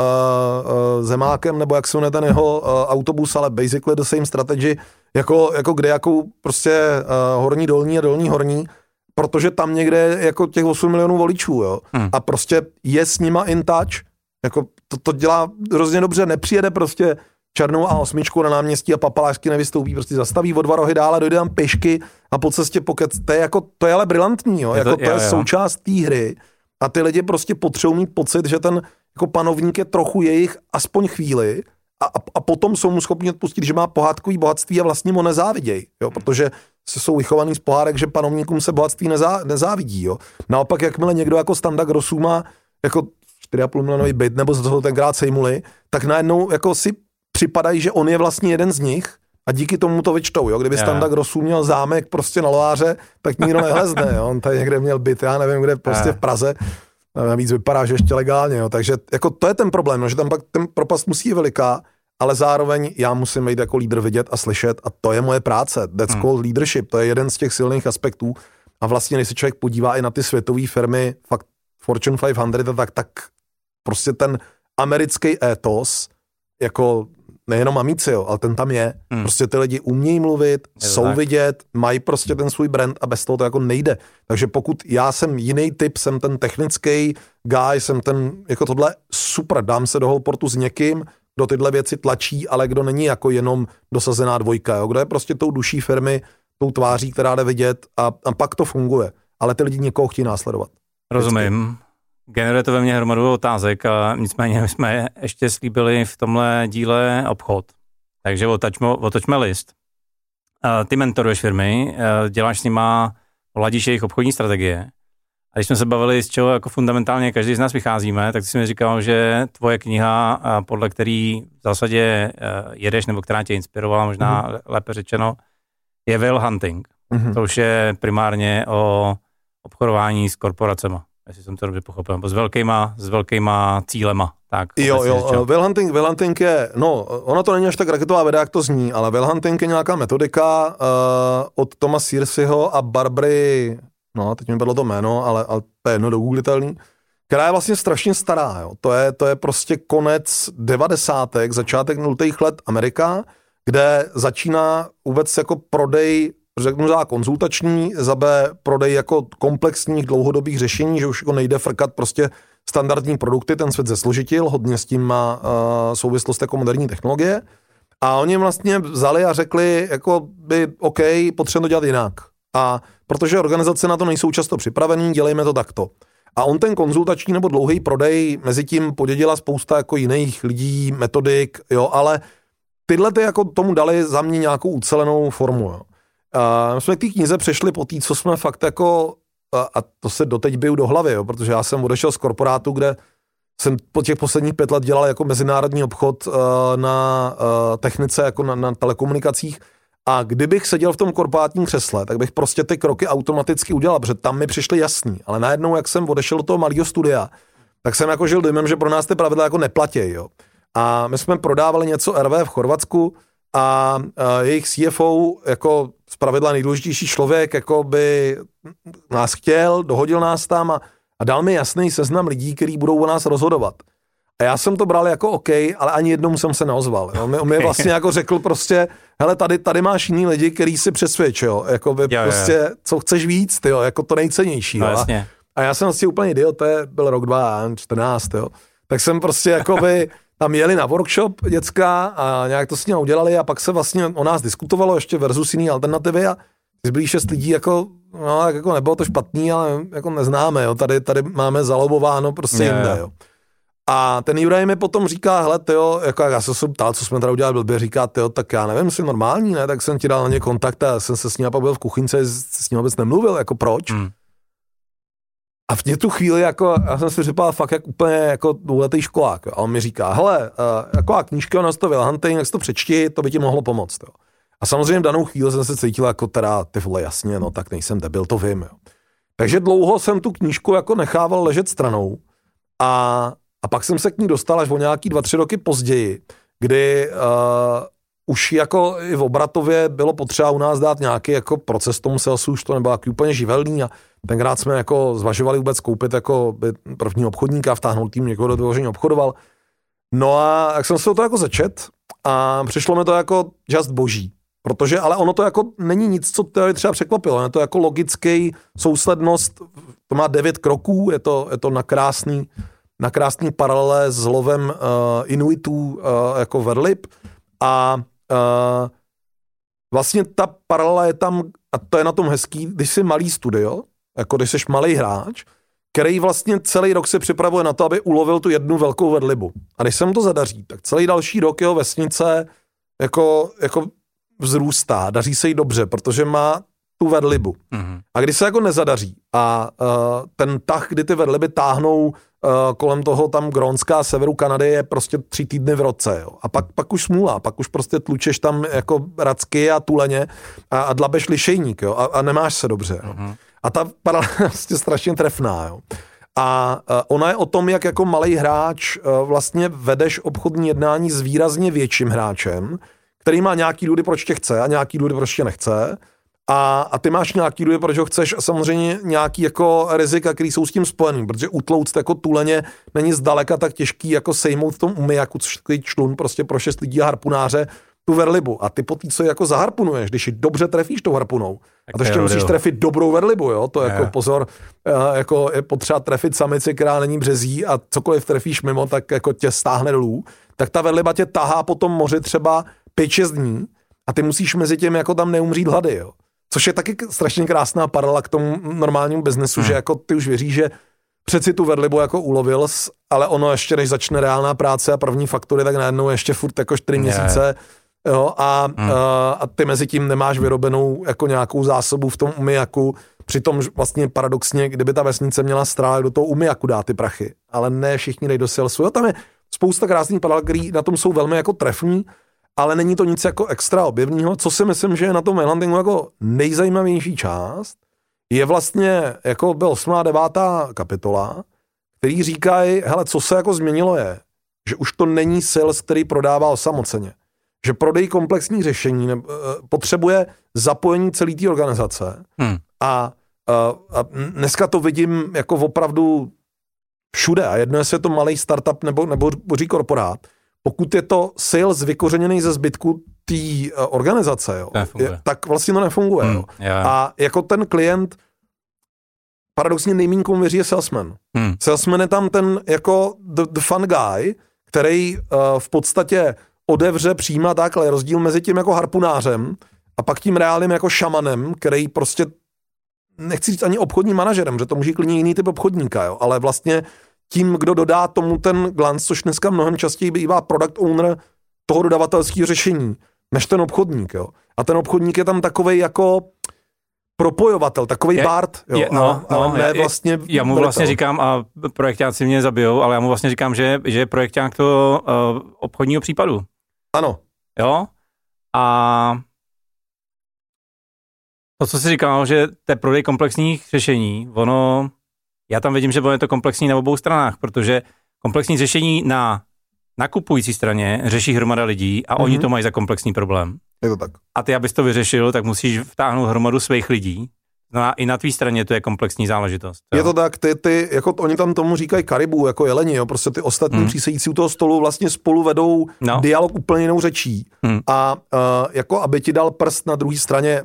zemákem, nebo jak se jmenuje ten jeho uh, autobus, ale basically the same strategy, jako, jako kde jakou prostě uh, horní dolní a dolní horní, protože tam někde je jako těch 8 milionů voličů, jo. Hmm. A prostě je s nima in touch, jako to, to dělá hrozně dobře, nepřijede prostě černou a osmičku na náměstí a papalášky nevystoupí, prostě zastaví o dva rohy dále, dojde tam pešky a po cestě pokec. To je jako, to je ale brilantní, jo. Je to, jako to jo, je jo. součást té hry a ty lidi prostě potřebují mít pocit, že ten jako panovník je trochu jejich aspoň chvíli a, a, a potom jsou mu schopni odpustit, že má pohádkový bohatství a vlastně mu nezáviděj, jo, protože se jsou vychovaný z pohádek, že panovníkům se bohatství nezá, nezávidí, jo. Naopak, jakmile někdo jako Standa Grossu má jako 4,5 milionový byt, nebo za toho tenkrát sejmuli, tak najednou jako si připadají, že on je vlastně jeden z nich a díky tomu to vyčtou, jo. Kdyby Standa Grossu měl zámek prostě na loáře, tak nikdo nehlezne, jo. On tady někde měl byt, já nevím, kde prostě v Praze, Navíc vypadá, že ještě legálně, jo. takže jako to je ten problém, no, že tam pak ten propast musí být veliká, ale zároveň já musím být jako lídr vidět a slyšet a to je moje práce. That's hmm. called leadership, to je jeden z těch silných aspektů a vlastně, když se člověk podívá i na ty světové firmy, fakt Fortune 500, tak, tak prostě ten americký étos, jako nejenom amici, jo, ale ten tam je. Hmm. Prostě ty lidi umějí mluvit, je jsou tak. vidět, mají prostě ten svůj brand a bez toho to jako nejde. Takže pokud já jsem jiný typ, jsem ten technický guy, jsem ten, jako tohle super, dám se do holportu s někým, kdo tyhle věci tlačí, ale kdo není jako jenom dosazená dvojka, jo, kdo je prostě tou duší firmy, tou tváří, která jde vidět a, a pak to funguje. Ale ty lidi někoho chtějí následovat. Rozumím. Generuje to ve mně hromadu otázek a nicméně my jsme ještě slíbili v tomhle díle obchod. Takže otočme, otočme list. Ty mentoruješ firmy, děláš s nima, ladíš jejich obchodní strategie. A když jsme se bavili, z čeho jako fundamentálně každý z nás vycházíme, tak ty jsi mi říkal, že tvoje kniha, podle který v zásadě jedeš, nebo která tě inspirovala, možná mm-hmm. lépe řečeno, je Will Hunting. Mm-hmm. To už je primárně o obchodování s korporacemi jestli jsem to dobře pochopil, nebo s velkýma, s velkýma cílema. Tak, jo, jo, Will Hunting, Will Hunting je, no, ono to není až tak raketová věda, jak to zní, ale Will Hunting je nějaká metodika uh, od Toma Searcyho a Barbary, no, teď mi bylo to jméno, ale, ale to je jedno dogooglitelný, která je vlastně strašně stará, jo. To je, to je prostě konec devadesátek, začátek nultých let Amerika, kde začíná vůbec jako prodej řeknu za konzultační, za B prodej jako komplexních dlouhodobých řešení, že už jako nejde frkat prostě standardní produkty, ten svět zesložitil, hodně s tím má uh, souvislost jako moderní technologie. A oni vlastně vzali a řekli, jako by, OK, potřebujeme to dělat jinak. A protože organizace na to nejsou často připravený, dělejme to takto. A on ten konzultační nebo dlouhý prodej mezi tím podědila spousta jako jiných lidí, metodik, jo, ale tyhle ty jako tomu dali za mě nějakou ucelenou formu, jo. My jsme k té knize přešli po té, co jsme fakt jako, a, a to se doteď biju do hlavy, jo, protože já jsem odešel z korporátu, kde jsem po těch posledních pět let dělal jako mezinárodní obchod uh, na uh, technice, jako na, na telekomunikacích. A kdybych seděl v tom korporátním křesle, tak bych prostě ty kroky automaticky udělal, protože tam mi přišly jasný. Ale najednou, jak jsem odešel do toho malého studia, tak jsem jako žil dojmem, že pro nás ty pravidla jako neplatí. Jo. A my jsme prodávali něco RV v Chorvatsku, a jejich CFO jako zpravidla nejdůležitější člověk jako by nás chtěl, dohodil nás tam a, a dal mi jasný seznam lidí, kteří budou o nás rozhodovat. A já jsem to bral jako OK, ale ani jednomu jsem se neozval. Jo. On mi vlastně jako řekl prostě, hele, tady, tady máš jiný lidi, který si přesvědč, jo. Jako by jo, prostě, jo. co chceš víc, ty, jo, jako to nejcennější. No, jo. Jasně. A já jsem vlastně úplně idiot, to byl rok 2014, jo. Tak jsem prostě jako by tam jeli na workshop dětská a nějak to s ním udělali a pak se vlastně o nás diskutovalo ještě versus jiný alternativy a zbylí šest lidí jako, no, jako nebylo to špatný, ale jako neznáme, jo. Tady, tady máme zalobováno prostě yeah. jinde, jo. A ten Juraj mi potom říká, hele, tyjo, jako já se jsem ptal, co jsme tady udělali blbě, říká, tyjo, tak já nevím, jsi normální, ne, tak jsem ti dal na ně kontakt a jsem se s ním pak byl v kuchyňce, s ním vůbec nemluvil, jako proč? Hmm. A v tu chvíli, jako, já jsem si říkal fakt jak úplně jako dvouletý školák. A on mi říká, hele, uh, taková knížka, ona to Hunting, jak to přečti, to by ti mohlo pomoct. Jo. A samozřejmě v danou chvíli jsem se cítil jako teda, ty vole, jasně, no tak nejsem debil, to vím. Jo. Takže dlouho jsem tu knížku jako nechával ležet stranou a, a pak jsem se k ní dostal až o nějaký dva, tři roky později, kdy uh, už jako i v Obratově bylo potřeba u nás dát nějaký jako proces tomu salesu, už to nebylo jako úplně živelný a tenkrát jsme jako zvažovali vůbec koupit jako první obchodníka, vtáhnout tým někoho do že obchodoval. No a jak jsem se to jako začet a přišlo mi to jako just boží. Protože, ale ono to jako není nic, co to třeba překvapilo. Je to jako logický souslednost, to má devět kroků, je to, je to na krásný, na krásný paralele s lovem uh, Inuitů uh, jako Verlip a uh, vlastně ta paralela je tam, a to je na tom hezký, když jsi malý studio, jako když jsi malý hráč, který vlastně celý rok se připravuje na to, aby ulovil tu jednu velkou vedlibu. A když se mu to zadaří, tak celý další rok jeho vesnice jako, jako vzrůstá, daří se jí dobře, protože má tu vedlibu. Mm-hmm. A když se jako nezadaří a uh, ten tah, kdy ty vedliby táhnou uh, kolem toho tam Grónská severu Kanady je prostě tři týdny v roce. Jo. A pak, pak už smůla, pak už prostě tlučeš tam jako racky a tuleně a, a dlabeš lišejník jo, a, a nemáš se dobře. Jo. Mm-hmm. A ta paralela je prostě strašně trefná. Jo. A uh, ona je o tom, jak jako malý hráč uh, vlastně vedeš obchodní jednání s výrazně větším hráčem, který má nějaký důvody, proč tě chce a nějaký důvody, proč tě nechce. A, a ty máš nějaký důvody, proč ho chceš a samozřejmě nějaký jako rizika, který jsou s tím spojený, protože utlouct jako tuleně není zdaleka tak těžký jako sejmout v tom umijaku, což člun prostě pro šest lidí a harpunáře tu verlibu. A ty po co jako zaharpunuješ, když ji dobře trefíš tou harpunou. A to ještě musíš trefit dobrou verlibu, jo? To je. jako pozor, eh, jako je potřeba trefit samici, která není březí a cokoliv trefíš mimo, tak jako tě stáhne dolů. Tak ta verliba tě tahá po tom moři třeba 5-6 dní a ty musíš mezi tím jako tam neumřít hlady, jo. Což je taky strašně krásná paralela k tomu normálnímu biznesu, hmm. že jako ty už věříš, že přeci tu vedlibu jako ulovil, ale ono ještě než začne reálná práce a první faktury, tak najednou ještě furt jako 4 yeah. Jo, a, hmm. a, a ty mezi tím nemáš vyrobenou jako nějakou zásobu v tom umijaku, přitom vlastně paradoxně, kdyby ta vesnice měla strále do toho umijaku dát ty prachy, ale ne všichni dej do salesu. Jo, tam je spousta krásných paralel, který na tom jsou velmi jako trefní, ale není to nic jako extra objevného. Co si myslím, že je na tom Manhuntingu jako nejzajímavější část, je vlastně jako byl 8. a 9. kapitola, který říkají, hele, co se jako změnilo je, že už to není sales, který prodává osamoceně. Že prodej komplexní řešení ne, eh, potřebuje zapojení celé té organizace hmm. a, a, a dneska to vidím jako opravdu všude a jedno jestli je to malý startup nebo, nebo boří korporát, pokud je to sales vykořeněný ze zbytku té uh, organizace, jo, je, tak vlastně to nefunguje. Hmm, jo. A jako ten klient paradoxně nejméně komu věří je salesman. Hmm. Salesman je tam ten jako the, the fun guy, který uh, v podstatě odevře, přijímá takhle rozdíl mezi tím jako harpunářem a pak tím reálným jako šamanem, který prostě nechci říct ani obchodním manažerem, že to může klidně jiný typ obchodníka, jo, ale vlastně tím, kdo dodá tomu ten glance, což dneska mnohem častěji bývá product owner toho dodavatelského řešení, než ten obchodník. Jo. A ten obchodník je tam takový jako propojovatel, takový Bart, jo, je, no, a, no, ale ne vlastně... Já mu vlastně říkám, a projektáci mě zabijou, ale já mu vlastně říkám, že, že je projekták toho uh, obchodního případu. Ano. Jo? A to, co jsi říkal, že te prodej komplexních řešení, ono já tam vidím, že je to komplexní na obou stranách, protože komplexní řešení na nakupující straně řeší hromada lidí a mm-hmm. oni mhm. to mají za komplexní problém. Je to tak. A ty, abys to vyřešil, tak musíš vtáhnout hromadu svých lidí. No a i na tvý straně to je komplexní záležitost. Jo? Je to tak, ty, ty, jako oni tam tomu říkají karibů, jako jeleni, jo, prostě ty ostatní hmm. přísedící u toho stolu vlastně spolu vedou no. dialog úplně jinou řečí. Hmm. A uh, jako aby ti dal prst na druhé straně,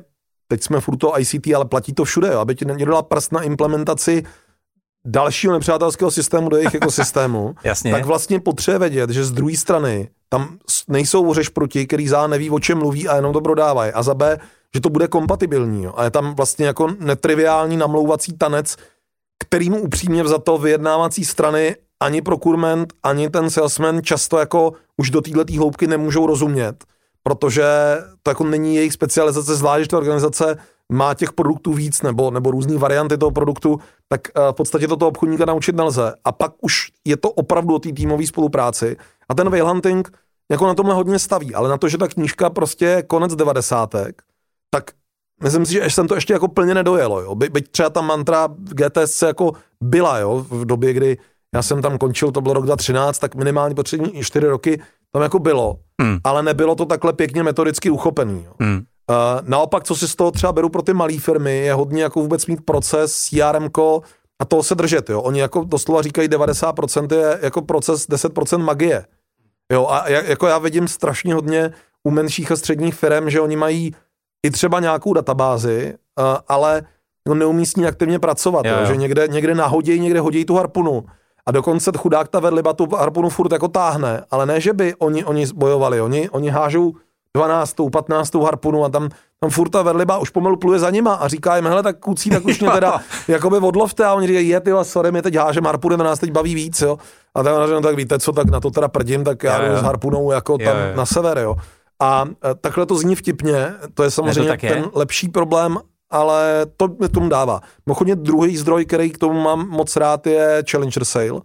teď jsme furt to ICT, ale platí to všude, jo, aby ti někdo dal prst na implementaci dalšího nepřátelského systému do jejich ekosystému, [laughs] Jasně. tak vlastně potřebuje vědět, že z druhé strany tam nejsou proti, který za neví, o čem mluví a jenom to prodávají. A za B, že to bude kompatibilní. Jo. A je tam vlastně jako netriviální namlouvací tanec, kterýmu upřímně to vyjednávací strany ani procurement, ani ten salesman často jako už do této hloubky nemůžou rozumět, protože to jako není jejich specializace, zvlášť ta organizace má těch produktů víc nebo, nebo různé varianty toho produktu, tak uh, v podstatě to obchodníka naučit nelze. A pak už je to opravdu o té týmové spolupráci. A ten whale hunting jako na tomhle hodně staví, ale na to, že ta knížka prostě je konec devadesátek, tak myslím si, že jsem to ještě jako plně nedojelo. Jo. By, byť třeba ta mantra GTS jako byla jo, v době, kdy já jsem tam končil, to bylo rok 2013, tak minimálně potřební čtyři roky tam jako bylo, hmm. ale nebylo to takhle pěkně metodicky uchopený. Jo. Hmm. Uh, naopak, co si z toho třeba beru pro ty malé firmy, je hodně jako vůbec mít proces, CRM, a toho se držet. Jo. Oni jako doslova říkají 90% je jako proces, 10% magie. Jo, a jako já vidím strašně hodně u menších a středních firm, že oni mají i třeba nějakou databázi, uh, ale no, neumí s ní aktivně pracovat, jo, jo. že někde, někde nahodí, někde hodí tu harpunu. A dokonce chudák ta vedliba tu harpunu furt jako táhne, ale ne, že by oni, oni bojovali, oni, oni hážou 12. 15. harpunu a tam, tam furt ta vedliba už pomalu pluje za nima a říká jim, hele, tak kucí, tak už mě teda [laughs] jakoby odlovte a oni říkají, je ty sorry, mě teď hážem harpunu, na nás teď baví víc, jo. A tak, no, tak víte co, tak na to teda prdím, tak já jdu s harpunou jako tam jo, jo. na sever, jo. A e, takhle to zní vtipně, to je samozřejmě to ten je. lepší problém, ale to mi tomu dává. Mochodně druhý zdroj, který k tomu mám moc rád, je Challenger Sale,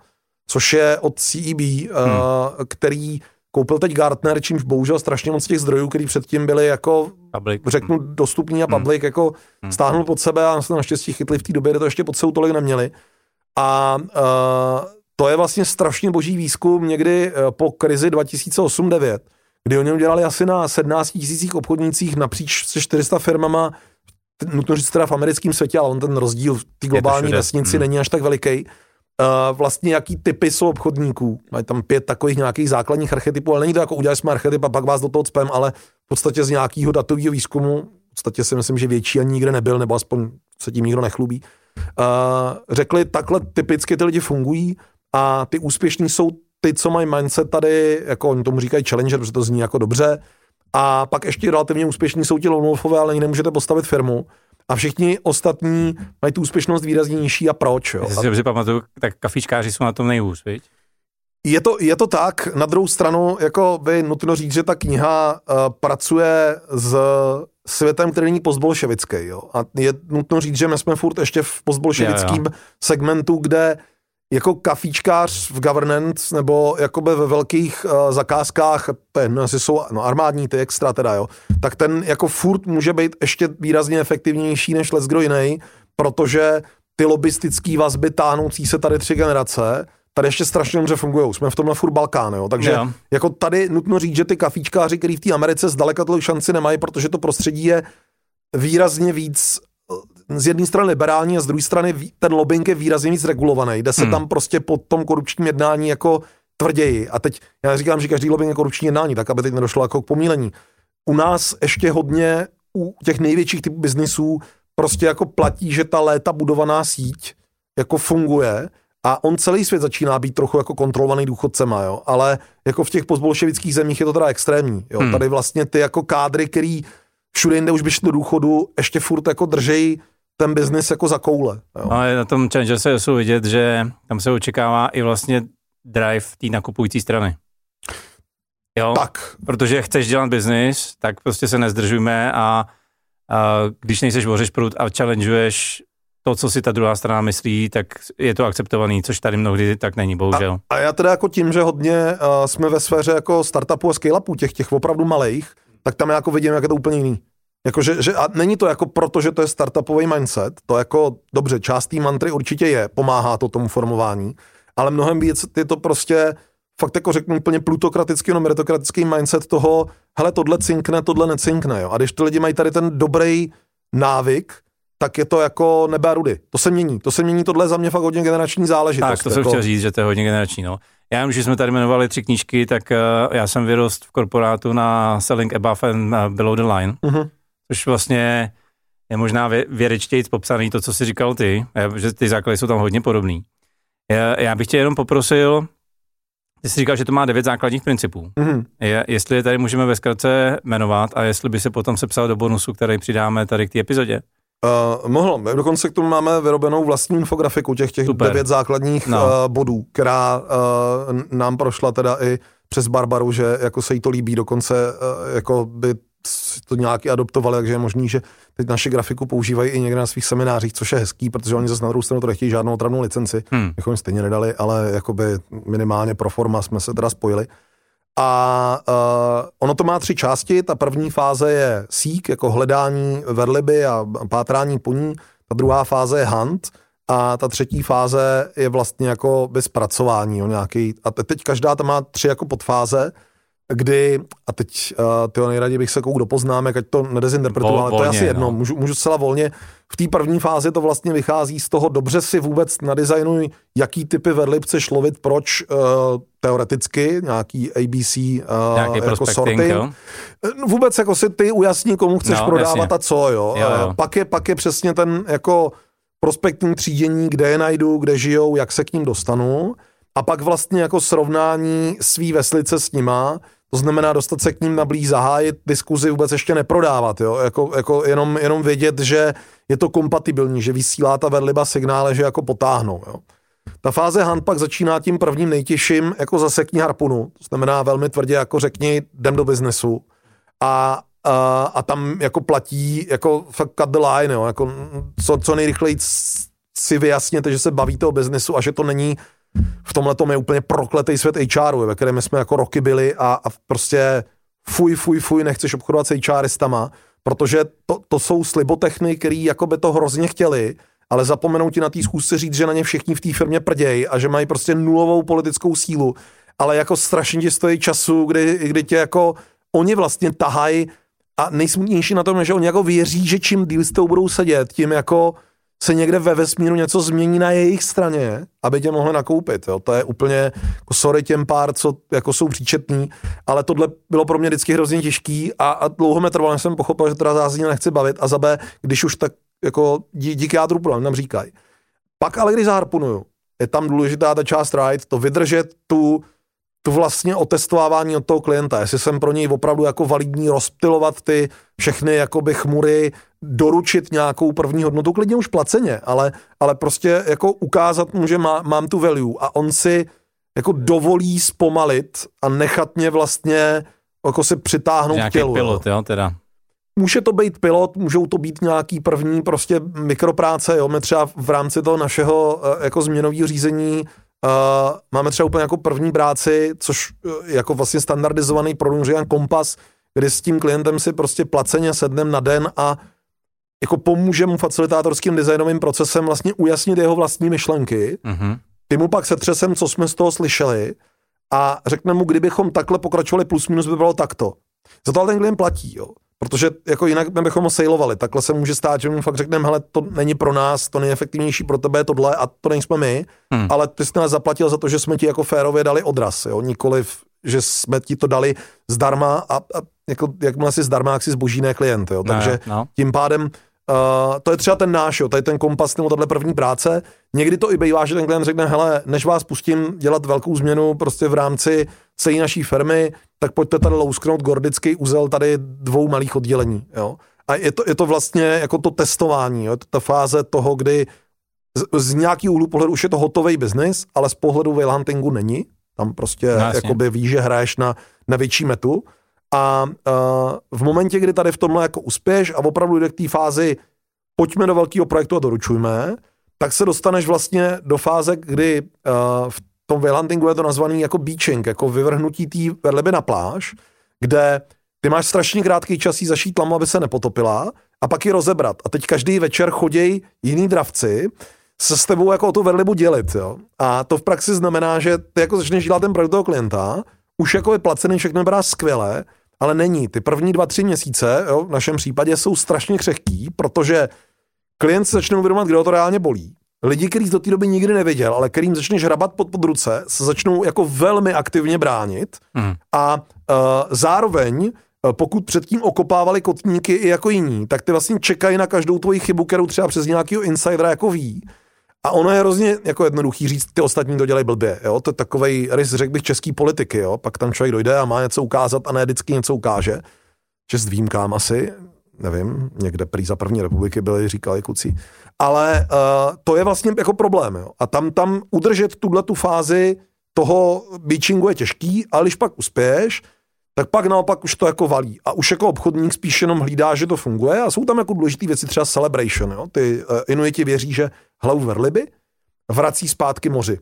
což je od CEB, e hmm. který koupil teď Gartner, čímž bohužel strašně moc těch zdrojů, který předtím byly jako, public. řeknu, hmm. dostupný a hmm. public, hmm. jako hmm. stáhnul pod sebe a se naštěstí chytli v té době, kde to ještě pod sebou tolik neměli. A uh, to je vlastně strašně boží výzkum někdy po krizi 2008-2009, kdy oni udělali asi na 17 tisících obchodnících napříč se 400 firmama, nutno říct teda v americkém světě, ale on ten rozdíl v té globální vesnici hmm. není až tak veliký. Uh, vlastně jaký typy jsou obchodníků. Mají tam pět takových nějakých základních archetypů, ale není to jako udělali jsme archetyp a pak vás do toho cpem, ale v podstatě z nějakého datového výzkumu, v podstatě si myslím, že větší ani nikde nebyl, nebo aspoň se tím nikdo nechlubí. Uh, řekli, takhle typicky ty lidi fungují a ty úspěšní jsou ty, co mají mindset tady, jako oni tomu říkají challenger, protože to zní jako dobře, a pak ještě relativně úspěšní jsou ti lone ale nemůžete postavit firmu. A všichni ostatní mají tu úspěšnost výrazně nižší a proč. Jo? Jestli si pamatuju, tak kafičkáři jsou na tom nejhůř, viď? Je to, je to tak, na druhou stranu jako by nutno říct, že ta kniha uh, pracuje s světem, který není postbolševický. Jo? A je nutno říct, že my jsme furt ještě v postbolševickém segmentu, kde jako kafíčkář v governance nebo jakoby ve velkých uh, zakázkách, je, no, jsou no, armádní, ty extra teda, jo, tak ten jako furt může být ještě výrazně efektivnější než kdo jiný, protože ty lobistické vazby táhnoucí se tady tři generace, tady ještě strašně dobře fungují. Jsme v tomhle furt Balkán, jo. Takže jo. jako tady nutno říct, že ty kafíčkáři, který v té Americe zdaleka tolik šanci nemají, protože to prostředí je výrazně víc z jedné strany liberální a z druhé strany ten lobbying je výrazně víc regulovaný. Jde se hmm. tam prostě po tom korupčním jednání jako tvrději. A teď já říkám, že každý lobbying je korupční jednání, tak aby teď nedošlo jako k pomílení. U nás ještě hodně u těch největších typů biznisů prostě jako platí, že ta léta budovaná síť jako funguje a on celý svět začíná být trochu jako kontrolovaný důchodcema, jo, ale jako v těch postbolševických zemích je to teda extrémní, jo, hmm. tady vlastně ty jako kádry, který všude jinde už by šli do důchodu, ještě furt jako držej ten biznis jako za koule. Jo. Ale na tom Challenger se jsou vidět, že tam se očekává i vlastně drive té nakupující strany. Jo? Tak. Protože chceš dělat biznis, tak prostě se nezdržujme a, a když nejseš vořeš prut a challengeuješ to, co si ta druhá strana myslí, tak je to akceptovaný, což tady mnohdy tak není, bohužel. A, a já teda jako tím, že hodně uh, jsme ve sféře jako startupů a scale-upů, těch, těch opravdu malých, tak tam jako vidím, jak je to úplně jiný. Jakože, že, a není to jako proto, že to je startupový mindset, to jako dobře, část té mantry určitě je, pomáhá to tomu formování, ale mnohem víc je to prostě fakt jako řeknu úplně plutokratický no meritokratický mindset toho, hele, tohle cinkne, tohle necinkne, jo. A když ty lidi mají tady ten dobrý návyk, tak je to jako nebe rudy. To se mění. To se mění, tohle za mě fakt hodně generační záležitost. Tak, to jsem jako... chtěl říct, že to je hodně generační. No. Já když jsme tady jmenovali tři knížky, tak uh, já jsem vyrost v korporátu na Selling Above and uh, Below the Line. Uh-huh což vlastně je možná vě, popsaný to, co jsi říkal ty, že ty základy jsou tam hodně podobný. Já, já bych tě jenom poprosil, ty jsi říkal, že to má devět základních principů. Mm-hmm. Je, jestli je tady můžeme ve zkratce jmenovat a jestli by se potom sepsal do bonusu, který přidáme tady k té epizodě. Uh, mohlo. My dokonce k tomu máme vyrobenou vlastní infografiku těch, těch Super. devět základních no. uh, bodů, která uh, nám prošla teda i přes Barbaru, že jako se jí to líbí, dokonce uh, jako by to nějaký adoptovali, takže je možný, že teď naši grafiku používají i někde na svých seminářích, což je hezký, protože oni zase na druhou stranu to nechtějí žádnou otravnou licenci, hmm. bychom jim stejně nedali, ale jakoby minimálně pro forma jsme se teda spojili. A uh, ono to má tři části. Ta první fáze je sík, jako hledání verliby a pátrání po ní. Ta druhá fáze je hunt. A ta třetí fáze je vlastně jako bez pracování. Jo, nějaký, a teď každá tam má tři jako podfáze. Kdy, a teď uh, tyho nejraději bych se kouk do poznámek, ať to nedezinterpretuju, ale to je asi jedno, no. můžu, můžu zcela volně. V té první fázi to vlastně vychází z toho, dobře si vůbec nadizajnuj, jaký typy vedlib chceš lovit, proč uh, teoreticky, nějaký ABC uh, nějaký jako sorting. Jo? No, vůbec jako si ty ujasní, komu chceš no, prodávat jasně. a co, jo. jo, jo. Uh, pak, je, pak je přesně ten jako prospektní třídění, kde je najdu, kde žijou, jak se k ním dostanu a pak vlastně jako srovnání svý veslice s nima, to znamená dostat se k ním na blíž, zahájit diskuzi, vůbec ještě neprodávat, jo? Jako, jako jenom, jenom vědět, že je to kompatibilní, že vysílá ta vedliba signále, že jako potáhnou. Jo? Ta fáze hand pak začíná tím prvním nejtěžším, jako zasekni harpunu, to znamená velmi tvrdě jako řekni, jdem do biznesu a, a, a tam jako platí jako fakt cut the line, jo? Jako co, co nejrychleji si vyjasněte, že se bavíte o biznesu a že to není v tomhle tom je úplně prokletý svět HRu, ve kterém jsme jako roky byli a, a prostě fuj, fuj, fuj, nechceš obchodovat s HRistama, protože to, to jsou slibotechny, který jako by to hrozně chtěli, ale zapomenou ti na té schůzce říct, že na ně všichni v té firmě prdějí a že mají prostě nulovou politickou sílu, ale jako strašně ti stojí času, kdy, kdy tě jako oni vlastně tahají a nejsmutnější na tom, že oni jako věří, že čím díl s tou budou sedět, tím jako se někde ve vesmíru něco změní na jejich straně, aby tě mohli nakoupit. Jo. To je úplně, jako sorry těm pár, co jako jsou příčetní, ale tohle bylo pro mě vždycky hrozně těžký a, a dlouho mi trvalo, jsem pochopil, že teda zázně nechci bavit a za B, když už tak jako dí, díky jádru problém, nám říkají. Pak ale když zaharponuju, je tam důležitá ta část ride, to vydržet tu tu vlastně otestovávání od toho klienta, jestli jsem pro něj opravdu jako validní rozptilovat ty všechny jakoby chmury, doručit nějakou první hodnotu, klidně už placeně, ale, ale prostě jako ukázat mu, že má, mám tu value a on si jako dovolí zpomalit a nechat mě vlastně jako se přitáhnout Nějaký k tělu. pilot, jo, teda. Může to být pilot, můžou to být nějaký první prostě mikropráce, jo, my třeba v rámci toho našeho eh, jako změnového řízení Uh, máme třeba úplně jako první práci, což uh, jako vlastně standardizovaný prodloužený kompas, kdy s tím klientem si prostě placeně sednem na den a jako pomůže mu facilitátorským designovým procesem vlastně ujasnit jeho vlastní myšlenky. Mm-hmm. Ty mu pak setřesem, co jsme z toho slyšeli a řekne mu, kdybychom takhle pokračovali plus minus by bylo takto. Za to ale ten klient platí, jo. Protože jako jinak bychom ho sailovali. Takhle se může stát, že mu fakt řekneme, hele, to není pro nás, to nejefektivnější pro tebe je tohle a to nejsme my, hmm. ale ty jsi nás zaplatil za to, že jsme ti jako férově dali odraz, jo, nikoliv, že jsme ti to dali zdarma a, a jako, jakmile si zdarma, jak si zboží ne klient, jo. Takže no, no. tím pádem Uh, to je třeba ten náš, jo, tady ten kompas nebo tahle první práce. Někdy to i bývá, že ten klient řekne, hele, než vás pustím dělat velkou změnu prostě v rámci celé naší firmy, tak pojďte tady lousknout gordický úzel tady dvou malých oddělení. Jo? A je to, je to vlastně jako to testování, jo? Je to ta fáze toho, kdy z, z nějaký úhlu pohledu už je to hotový biznis, ale z pohledu huntingu není. Tam prostě no, jakoby víš, že hraješ na, na větší metu. A uh, v momentě, kdy tady v tomhle jako uspěš a opravdu jde k té fázi pojďme do velkého projektu a doručujme, tak se dostaneš vlastně do fáze, kdy uh, v tom waylandingu je to nazvaný jako beaching, jako vyvrhnutí té vedleby na pláž, kde ty máš strašně krátký čas jí zašít lamu, aby se nepotopila a pak ji rozebrat. A teď každý večer chodějí jiný dravci se s tebou jako o tu vedlibu dělit. Jo? A to v praxi znamená, že ty jako začneš dělat ten projekt toho klienta, už jako je placený, všechno vypadá skvěle, ale není. Ty první dva, tři měsíce, jo, v našem případě, jsou strašně křehký, protože klient se začne uvědomovat, kde ho to reálně bolí lidi, kteří do té doby nikdy neviděl, ale kterým začneš hrabat pod podruce, se začnou jako velmi aktivně bránit hmm. a uh, zároveň uh, pokud předtím okopávali kotníky i jako jiní, tak ty vlastně čekají na každou tvoji chybu, kterou třeba přes nějakého insidera jako ví. A ono je hrozně jako jednoduchý říct, ty ostatní to dělají blbě. Jo? To je takový rys, řekl bych, český politiky. Jo? Pak tam člověk dojde a má něco ukázat a ne vždycky něco ukáže. Čest výjimkám asi, nevím, někde prý za první republiky byli, říkali kucí ale uh, to je vlastně jako problém. Jo. A tam, tam udržet tuhle tu fázi toho beachingu je těžký, ale když pak uspěješ, tak pak naopak už to jako valí. A už jako obchodník spíš jenom hlídá, že to funguje a jsou tam jako důležité věci, třeba celebration. Jo. Ty uh, Inuiti věří, že hlavu verliby vrací zpátky moři.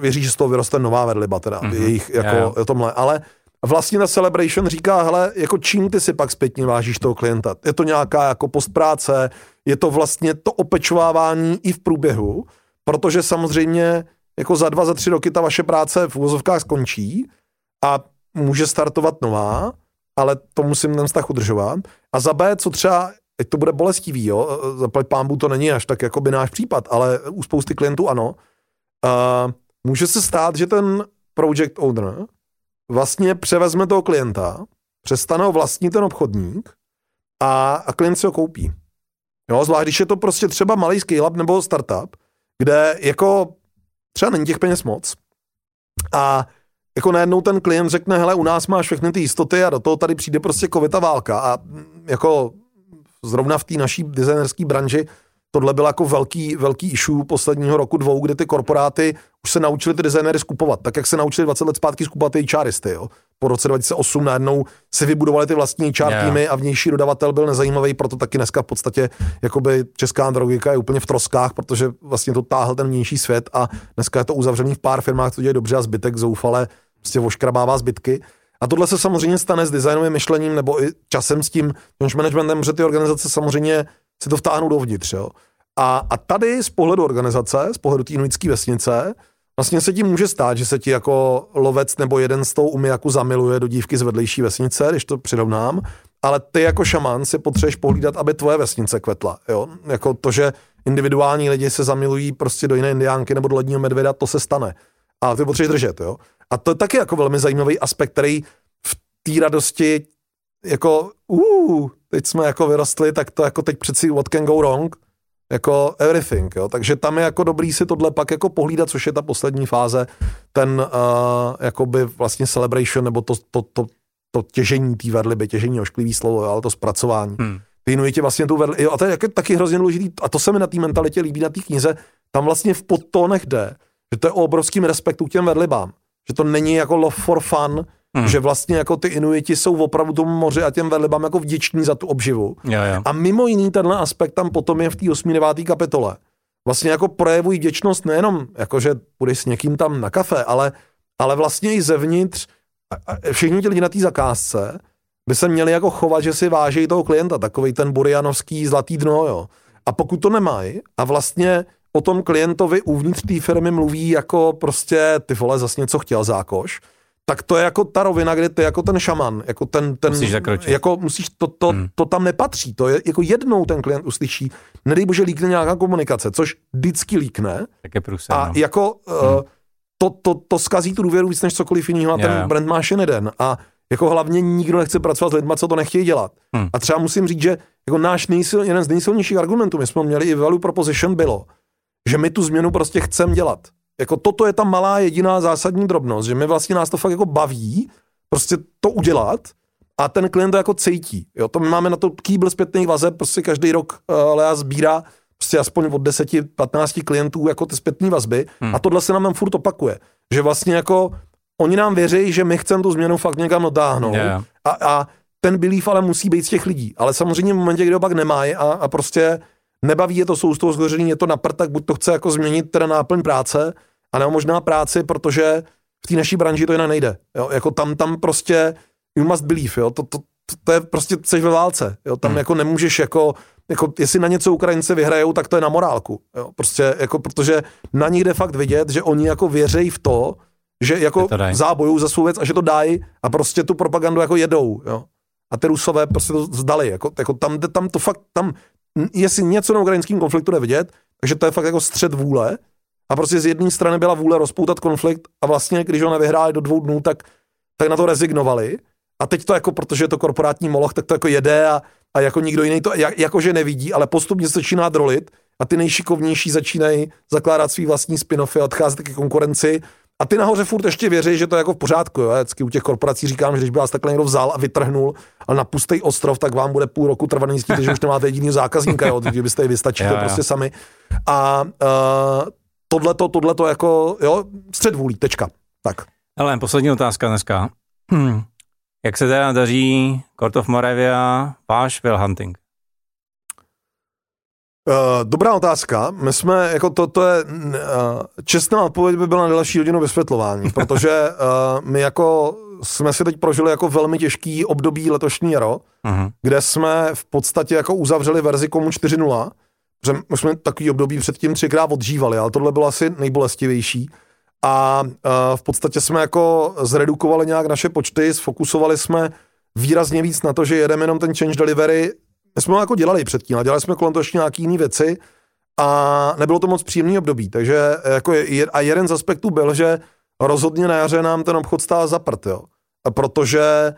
Věří, že z toho vyroste nová verliba, teda mm-hmm. jejich jako yeah, yeah. tomhle. Ale vlastně na Celebration říká, hele, jako čím ty si pak zpětně vážíš toho klienta? Je to nějaká jako postpráce, je to vlastně to opečovávání i v průběhu, protože samozřejmě jako za dva, za tři roky ta vaše práce v uvozovkách skončí a může startovat nová, ale to musím ten vztah udržovat. A za B, co třeba, teď to bude bolestivý, jo, zaplať pámbu to není až tak jako by náš případ, ale u spousty klientů ano. Uh, může se stát, že ten project owner vlastně převezme toho klienta, přestane ho vlastní ten obchodník a, a klient si ho koupí. Jo, zvlášť když je to prostě třeba malý scale-up nebo startup, kde jako třeba není těch peněz moc a jako najednou ten klient řekne, hele, u nás máš všechny ty jistoty a do toho tady přijde prostě kovita válka a jako zrovna v té naší designerské branži tohle byl jako velký, velký issue posledního roku dvou, kdy ty korporáty už se naučili ty designery skupovat, tak jak se naučili 20 let zpátky skupovat ty HRisty, jo. Po roce 2008 najednou si vybudovali ty vlastní HR yeah. týmy a vnější dodavatel byl nezajímavý, proto taky dneska v podstatě jakoby česká androgika je úplně v troskách, protože vlastně to táhl ten vnější svět a dneska je to uzavřený v pár firmách, co děje dobře a zbytek zoufale prostě oškrabává zbytky. A tohle se samozřejmě stane s designovým myšlením nebo i časem s tím managementem, že ty organizace samozřejmě si to vtáhnou dovnitř. Jo. A, a tady z pohledu organizace, z pohledu té inuitské vesnice, vlastně se ti může stát, že se ti jako lovec nebo jeden z tou umijaku zamiluje do dívky z vedlejší vesnice, když to přirovnám, ale ty jako šaman si potřebuješ pohlídat, aby tvoje vesnice kvetla. Jo? Jako to, že individuální lidi se zamilují prostě do jiné indiánky nebo do ledního medvěda, to se stane. A ty potřebuješ držet. Jo? A to je taky jako velmi zajímavý aspekt, který v té radosti jako, uh, teď jsme jako vyrostli, tak to jako teď přeci what can go wrong, jako everything, jo. Takže tam je jako dobrý si tohle pak jako pohlídat, což je ta poslední fáze, ten uh, jakoby vlastně celebration, nebo to, to, to, to těžení té verliby, těžení ošklivý slovo, jo, ale to zpracování. Hmm. Ty Inuiti vlastně tu verli, jo, a to je jako taky hrozně důležitý, a to se mi na té mentalitě líbí na té knize, tam vlastně v podtónech jde, že to je o obrovským respektu k těm verlibám. Že to není jako love for fun, Hmm. Že vlastně jako ty Inuiti jsou opravdu tomu moři a těm velibám jako vděční za tu obživu. Jo, jo. A mimo jiný tenhle aspekt tam potom je v té 8. 9. kapitole. Vlastně jako projevují vděčnost nejenom, jako že půjdeš s někým tam na kafe, ale, ale vlastně i zevnitř, všichni ti lidi na té zakázce by se měli jako chovat, že si váží toho klienta, takový ten burianovský zlatý dno, jo. A pokud to nemají a vlastně o tom klientovi uvnitř té firmy mluví jako prostě ty vole zase něco chtěl zákoš, tak to je jako ta rovina, kde ty jako ten šaman, jako ten, ten musíš zakročit. jako musíš, to, to, hmm. to tam nepatří, to je jako jednou ten klient uslyší, nedej bože líkne nějaká komunikace, což vždycky líkne. Tak je průsem, A no. jako hmm. uh, to, to, to zkazí tu důvěru víc než cokoliv jiného a ten yeah. brand máš jen jeden. A jako hlavně nikdo nechce pracovat s lidmi, co to nechtějí dělat. Hmm. A třeba musím říct, že jako náš nejsil, jeden z nejsilnějších argumentů, my jsme měli i value proposition bylo, že my tu změnu prostě chceme dělat. Jako toto je ta malá jediná zásadní drobnost, že mi vlastně nás to fakt jako baví, prostě to udělat a ten klient to jako cítí. Jo, to my máme na to kýbl zpětných vazeb, prostě každý rok uh, Lea sbírá prostě aspoň od 10-15 klientů jako ty zpětné vazby hmm. a tohle se nám tam furt opakuje. Že vlastně jako oni nám věří, že my chceme tu změnu fakt někam dotáhnout yeah. a, a ten belief ale musí být z těch lidí. Ale samozřejmě v momentě, kdy ho pak nemají a, a prostě nebaví je to, toho zhořený, je to na tak buď to chce jako změnit teda náplň práce, a nebo možná práci, protože v té naší branži to jinak nejde. Jo? Jako tam, tam prostě you must believe, jo? To, to, to, to je prostě, jsi ve válce, jo? tam hmm. jako nemůžeš jako, jako, jestli na něco Ukrajinci vyhrajou, tak to je na morálku, jo? prostě jako, protože na nich jde fakt vidět, že oni jako věřejí v to, že jako zábojou za svou věc a že to dají a prostě tu propagandu jako jedou, jo. A ty Rusové prostě to zdali, jako, jako tam, tam to fakt, tam jestli něco na ukrajinském konfliktu nevidět, takže to je fakt jako střed vůle. A prostě z jedné strany byla vůle rozpoutat konflikt a vlastně, když ho nevyhráli do dvou dnů, tak, tak na to rezignovali. A teď to jako, protože je to korporátní moloch, tak to jako jede a, a jako nikdo jiný to jak, jakože nevidí, ale postupně se začíná drolit a ty nejšikovnější začínají zakládat svý vlastní spin-offy a odcházet ke konkurenci a ty nahoře furt ještě věří, že to je jako v pořádku. Jo? Vždycky u těch korporací říkám, že když by vás takhle někdo vzal a vytrhnul a na pustý ostrov, tak vám bude půl roku trvat zjistíte, že už nemáte jediný zákazníka, jo? takže byste je vystačili [laughs] to prostě sami. A uh, tohleto, tohleto jako, jo, střed vůlí, tečka. Tak. Ale poslední otázka dneska. Hmm. [clears throat] Jak se teda daří Court of Moravia, váš Will Hunting? Uh, dobrá otázka. My jsme, jako to, to je, uh, čestná odpověď by byla na další hodinu vysvětlování, [laughs] protože uh, my jako jsme si teď prožili jako velmi těžký období letošní jaro, uh-huh. kde jsme v podstatě jako uzavřeli verzi Komu 4.0, protože my jsme takový období předtím třikrát odžívali, ale tohle bylo asi nejbolestivější. a uh, v podstatě jsme jako zredukovali nějak naše počty, sfokusovali jsme výrazně víc na to, že jedeme jenom ten change delivery. My jsme ho jako dělali předtím, ale dělali jsme kolem toho ještě nějaký jiné věci a nebylo to moc příjemný období. Takže jako je, a jeden z aspektů byl, že rozhodně na jaře nám ten obchod stál za prd, jo. A protože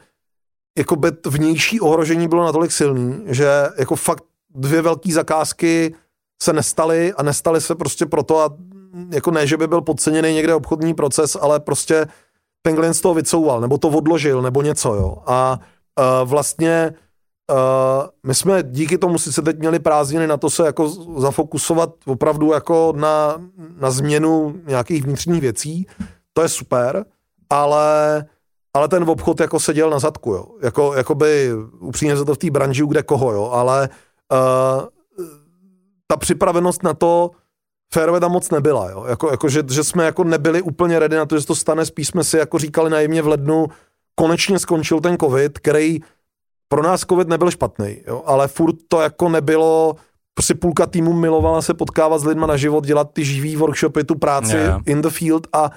jako vnější ohrožení bylo natolik silný, že jako fakt dvě velké zakázky se nestaly a nestaly se prostě proto a jako ne, že by byl podceněný někde obchodní proces, ale prostě ten klient z toho vycouval, nebo to odložil, nebo něco, jo. A uh, vlastně uh, my jsme díky tomu sice teď měli prázdniny na to se jako zafokusovat opravdu jako na, na změnu nějakých vnitřních věcí, to je super, ale ale ten obchod jako seděl na zadku, jo. Jako, jakoby upřímně za to v té branži, kde koho, jo, ale uh, ta připravenost na to férové tam moc nebyla, jo. Jako, jako že, že, jsme jako nebyli úplně ready na to, že to stane, spíš jsme si jako říkali najemně v lednu, konečně skončil ten covid, který pro nás covid nebyl špatný, jo, ale furt to jako nebylo, prostě půlka týmu milovala se potkávat s lidma na život, dělat ty živý workshopy, tu práci yeah. in the field a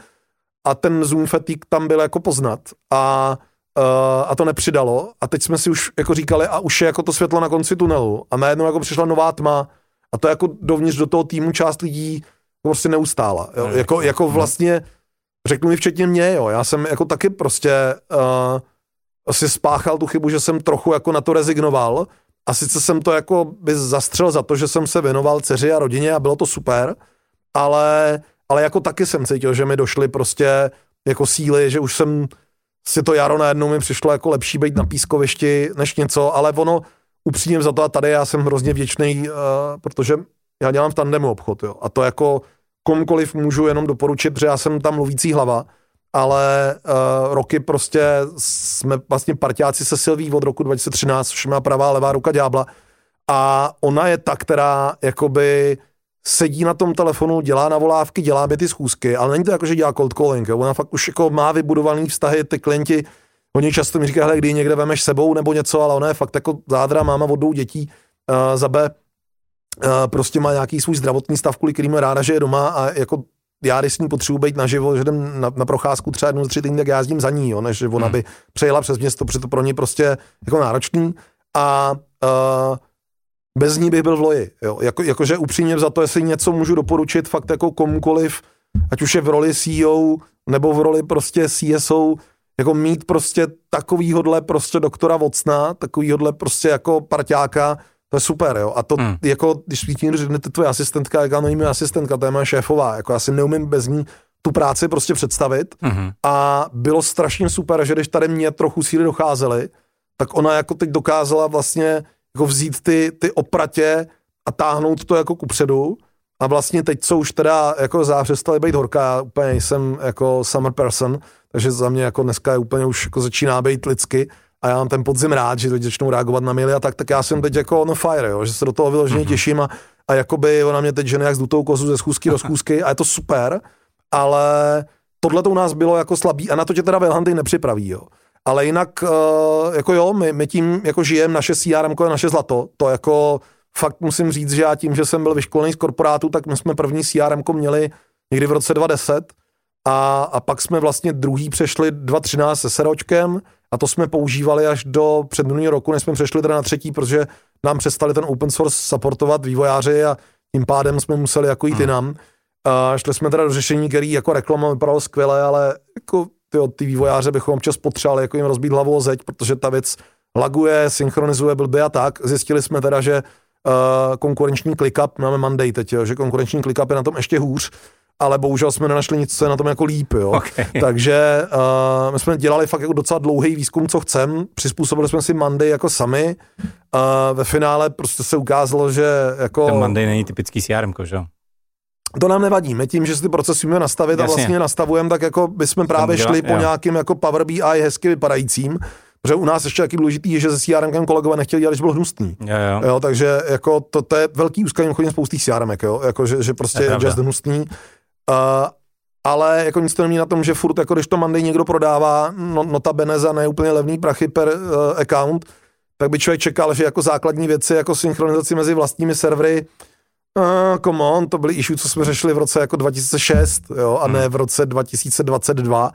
a ten Zoom fatigue tam byl jako poznat. A, uh, a to nepřidalo. A teď jsme si už jako říkali a už je jako to světlo na konci tunelu. A najednou jako přišla nová tma. A to jako dovnitř do toho týmu část lidí prostě neustála. Jo? No, jako, jako vlastně, řeknu mi včetně mě, jo, já jsem jako taky prostě uh, asi spáchal tu chybu, že jsem trochu jako na to rezignoval. A sice jsem to jako by zastřel za to, že jsem se věnoval dceři a rodině a bylo to super, ale ale jako taky jsem cítil, že mi došly prostě jako síly, že už jsem si to jaro najednou mi přišlo jako lepší být na pískovišti než něco, ale ono upřímně za to a tady já jsem hrozně vděčný, uh, protože já dělám v tandemu obchod, jo, a to jako komukoliv můžu jenom doporučit, protože já jsem tam mluvící hlava, ale uh, roky prostě jsme vlastně partiáci se Silví od roku 2013, což má pravá levá ruka ďábla a ona je ta, která jakoby sedí na tom telefonu, dělá na volávky, dělá by ty schůzky, ale není to jako, že dělá cold calling. Jo. Ona fakt už jako má vybudovaný vztahy, ty klienti, oni často mi říkají, kdy někde vemeš sebou nebo něco, ale ona je fakt jako zádra, máma od dvou dětí, uh, za B, uh, prostě má nějaký svůj zdravotní stav, kvůli kterým je ráda, že je doma a jako já, když s ní potřebuji být naživo, že jdem na, na procházku třeba jednou z tři týdny, tak já jezdím za ní, jo, než ona hmm. by přejela přes město, protože to pro ní prostě jako náročný. A uh, bez ní bych byl v loji. Jo. Jako, jakože upřímně za to, jestli něco můžu doporučit fakt jako komukoliv, ať už je v roli CEO nebo v roli prostě CSO, jako mít prostě takovýhodle prostě doktora Vocna, takovýhodle prostě jako parťáka, to je super, jo. A to hmm. jako, když svítí, řeknete tvoje asistentka, jaká není asistentka, to je moje šéfová, jako já si neumím bez ní tu práci prostě představit. Hmm. A bylo strašně super, že když tady mě trochu síly docházely, tak ona jako teď dokázala vlastně jako vzít ty, ty opratě a táhnout to jako kupředu. A vlastně teď, co už teda jako přestali být horká, já úplně jsem jako summer person, takže za mě jako dneska je úplně už jako začíná být lidsky a já mám ten podzim rád, že teď začnou reagovat na maily a tak, tak já jsem teď jako on fire, jo, že se do toho vyloženě mm-hmm. těším a, a jakoby ona mě teď žene jak s dutou kozu ze schůzky do schůzky a je to super, ale tohle to u nás bylo jako slabý a na to tě teda Velhandy nepřipraví, jo ale jinak, uh, jako jo, my, my tím jako žijeme, naše CRM je naše zlato, to jako fakt musím říct, že já tím, že jsem byl vyškolený z korporátu, tak my jsme první CRM měli někdy v roce 2010 a, a pak jsme vlastně druhý přešli 2013 se seročkem a to jsme používali až do předminulého roku, než jsme přešli teda na třetí, protože nám přestali ten open source supportovat vývojáři a tím pádem jsme museli jako jít hmm. jinam. A šli jsme teda do řešení, který jako reklama vypadalo skvěle, ale jako ty, ty vývojáře bychom občas potřebovali jako jim rozbít hlavu o zeď, protože ta věc laguje, synchronizuje blbě a tak. Zjistili jsme teda, že uh, konkurenční ClickUp, máme Monday teď, jo, že konkurenční ClickUp je na tom ještě hůř, ale bohužel jsme nenašli nic, co je na tom jako líp, jo. Okay. [laughs] Takže uh, my jsme dělali fakt jako docela dlouhý výzkum, co chcem, přizpůsobili jsme si Monday jako sami, uh, ve finále prostě se ukázalo, že jako... Ten Monday není typický CRM, že jo? To nám nevadí. My tím, že si ty procesy můžeme nastavit Jasně. a vlastně nastavujeme, tak jako bychom právě šli po jo. nějakým jako Power BI hezky vypadajícím, Protože u nás ještě taky důležitý je, že se CRM kolegové nechtěli dělat, když byl hnusný. Jo, jo. jo takže jako to, to je velký úzký chodím spoustý CRM, jo, jako že, že prostě je, je just hnusný. Uh, ale jako nic to není na tom, že furt, jako když to Monday někdo prodává, no, notabene za neúplně levný prachy per uh, account, tak by člověk čekal, že jako základní věci, jako synchronizaci mezi vlastními servery, Uh, come on, to byly issue, co jsme řešili v roce jako 2006, jo, a ne v roce 2022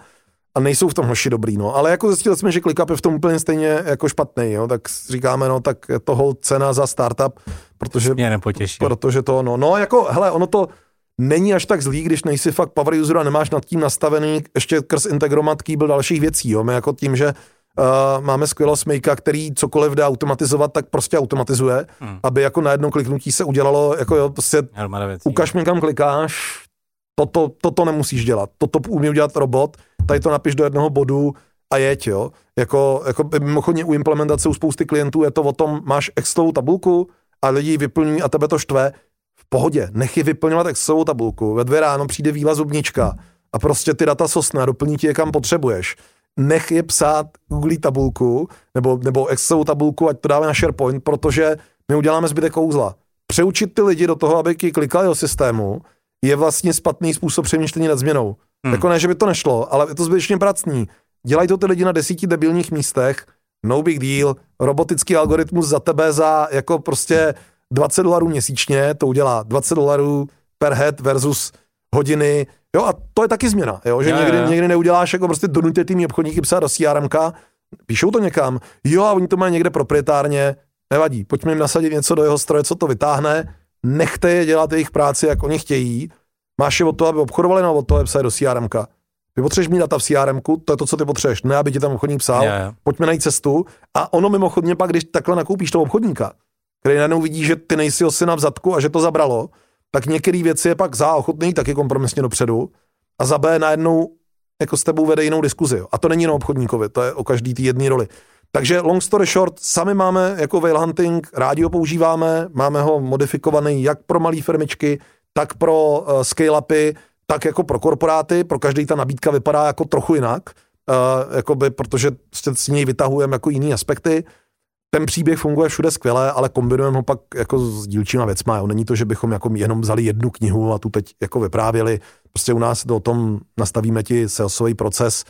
a nejsou v tom hoši dobrý, no. Ale jako zjistili jsme, že ClickUp je v tom úplně stejně jako špatný, jo. Tak říkáme, no, tak je toho cena za startup, protože... Mě nepotěší. Protože to, no, no, jako, hele, ono to není až tak zlý, když nejsi fakt power user a nemáš nad tím nastavený ještě krz integromat kýbl dalších věcí, jo. My jako tím, že Uh, máme skvělého smejka, který cokoliv jde automatizovat, tak prostě automatizuje, hmm. aby jako na jedno kliknutí se udělalo, jako jo, prostě ukaž mi kam klikáš, toto, toto nemusíš dělat, toto umí udělat robot, tady to napiš do jednoho bodu a jeď, jo. Jako, jako mimochodně u implementace u spousty klientů je to o tom, máš Excelovou tabulku a lidi vyplňují a tebe to štve, v pohodě, nech je vyplňovat Excelovou tabulku, ve dvě ráno přijde výla zubnička a prostě ty data sosna doplní ti je kam potřebuješ. Nech je psát Google tabulku nebo, nebo Excelovou tabulku, ať to dáme na SharePoint, protože my uděláme zbytek kouzla. Přeučit ty lidi do toho, aby klikali do systému, je vlastně špatný způsob přemýšlení nad změnou. Hmm. Jako ne, že by to nešlo, ale je to zbytečně pracný. Dělají to ty lidi na desíti debilních místech, no big deal, robotický algoritmus za tebe za jako prostě 20 dolarů měsíčně, to udělá 20 dolarů per head versus hodiny, jo a to je taky změna, jo, že někdy, někdy neuděláš jako prostě donuté tým obchodníky psát do CRM, píšou to někam, jo a oni to mají někde proprietárně, nevadí, pojďme jim nasadit něco do jeho stroje, co to vytáhne, nechte je dělat jejich práci, jak oni chtějí, máš je od toho, aby obchodovali, nebo od toho, aby psali do CRM. Ty potřebuješ mít data v CRM, to je to, co ty potřebuješ, ne aby ti tam obchodník psal, yeah. pojďme najít cestu. A ono mimochodně pak, když takhle nakoupíš toho obchodníka, který najednou vidí, že ty nejsi osina v zadku a že to zabralo, tak některé věci je pak za ochotný taky kompromisně dopředu a za B najednou jako s tebou vede jinou diskuzi. A to není jenom obchodníkovi, to je o každý té jedné roli. Takže long story short, sami máme jako whale hunting, rádi ho používáme, máme ho modifikovaný jak pro malé firmičky, tak pro uh, scale-upy, tak jako pro korporáty, pro každý ta nabídka vypadá jako trochu jinak, uh, jakoby, protože s něj vytahujeme jako jiný aspekty. Ten příběh funguje všude skvěle, ale kombinujeme ho pak jako s dílčíma věcma. Jo. Není to, že bychom jako jenom vzali jednu knihu a tu teď jako vyprávěli. Prostě u nás do tom nastavíme ti salesový proces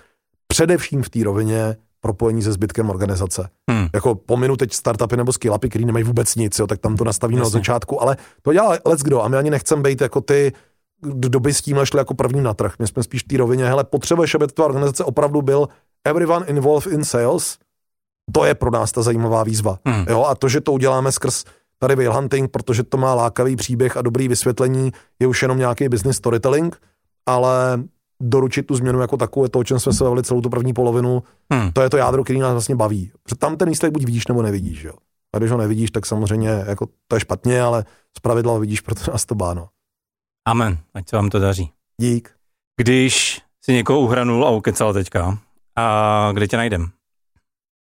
především v té rovině propojení se zbytkem organizace. Hmm. Jako pominu teď startupy nebo skillupy, který nemají vůbec nic, jo, tak tam to nastavíme od začátku, ale to dělá let's kdo a my ani nechceme být jako ty, kdo by s tím šli jako první na trh. My jsme spíš v té rovině, hele, potřebuješ, aby ta organizace opravdu byl everyone involved in sales, to je pro nás ta zajímavá výzva. Hmm. Jo, a to, že to uděláme skrz tady whale hunting, protože to má lákavý příběh a dobrý vysvětlení, je už jenom nějaký business storytelling, ale doručit tu změnu jako takovou, je to, o čem jsme se bavili celou tu první polovinu, hmm. to je to jádro, který nás vlastně baví. Protože tam ten výsledek buď vidíš, nebo nevidíš. Jo. A když ho nevidíš, tak samozřejmě jako to je špatně, ale z pravidla ho vidíš, [laughs] proto nás to báno. Amen, ať se vám to daří. Dík. Když si někoho uhranul a ukecal teďka, a kde tě najdem?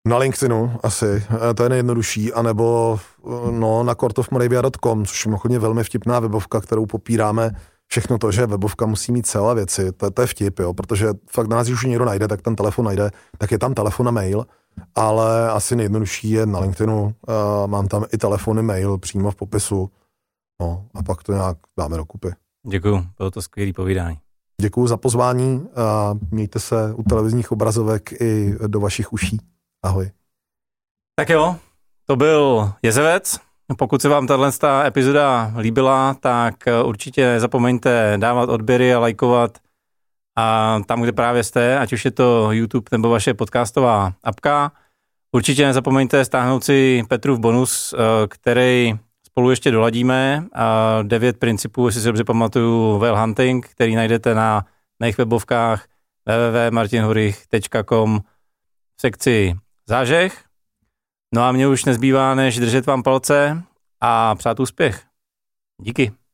Na LinkedInu asi, e, to je nejjednodušší, anebo e, no, na courtofmoravia.com, což je mimochodně velmi vtipná webovka, kterou popíráme všechno to, že webovka musí mít celé věci, to, to je vtip, jo, protože fakt nás, už někdo najde, tak ten telefon najde, tak je tam telefon a mail, ale asi nejjednodušší je na LinkedInu, uh, mám tam i telefony, mail přímo v popisu, no a pak to nějak dáme dokupy. Děkuju, bylo to skvělé povídání. Děkuji za pozvání a mějte se u televizních obrazovek i do vašich uší. Ahoj. Tak jo, to byl Jezevec. Pokud se vám tahle epizoda líbila, tak eh, určitě nezapomeňte dávat odběry a lajkovat a tam, kde právě jste, ať už je to YouTube nebo vaše podcastová apka. Určitě nezapomeňte stáhnout si Petrův bonus, eh, který spolu ještě doladíme. Devět principů, jestli si dobře pamatuju, Whale Hunting, který najdete na mých webovkách www.martinhurich.com v sekci zážeh. No a mě už nezbývá, než držet vám palce a přát úspěch. Díky.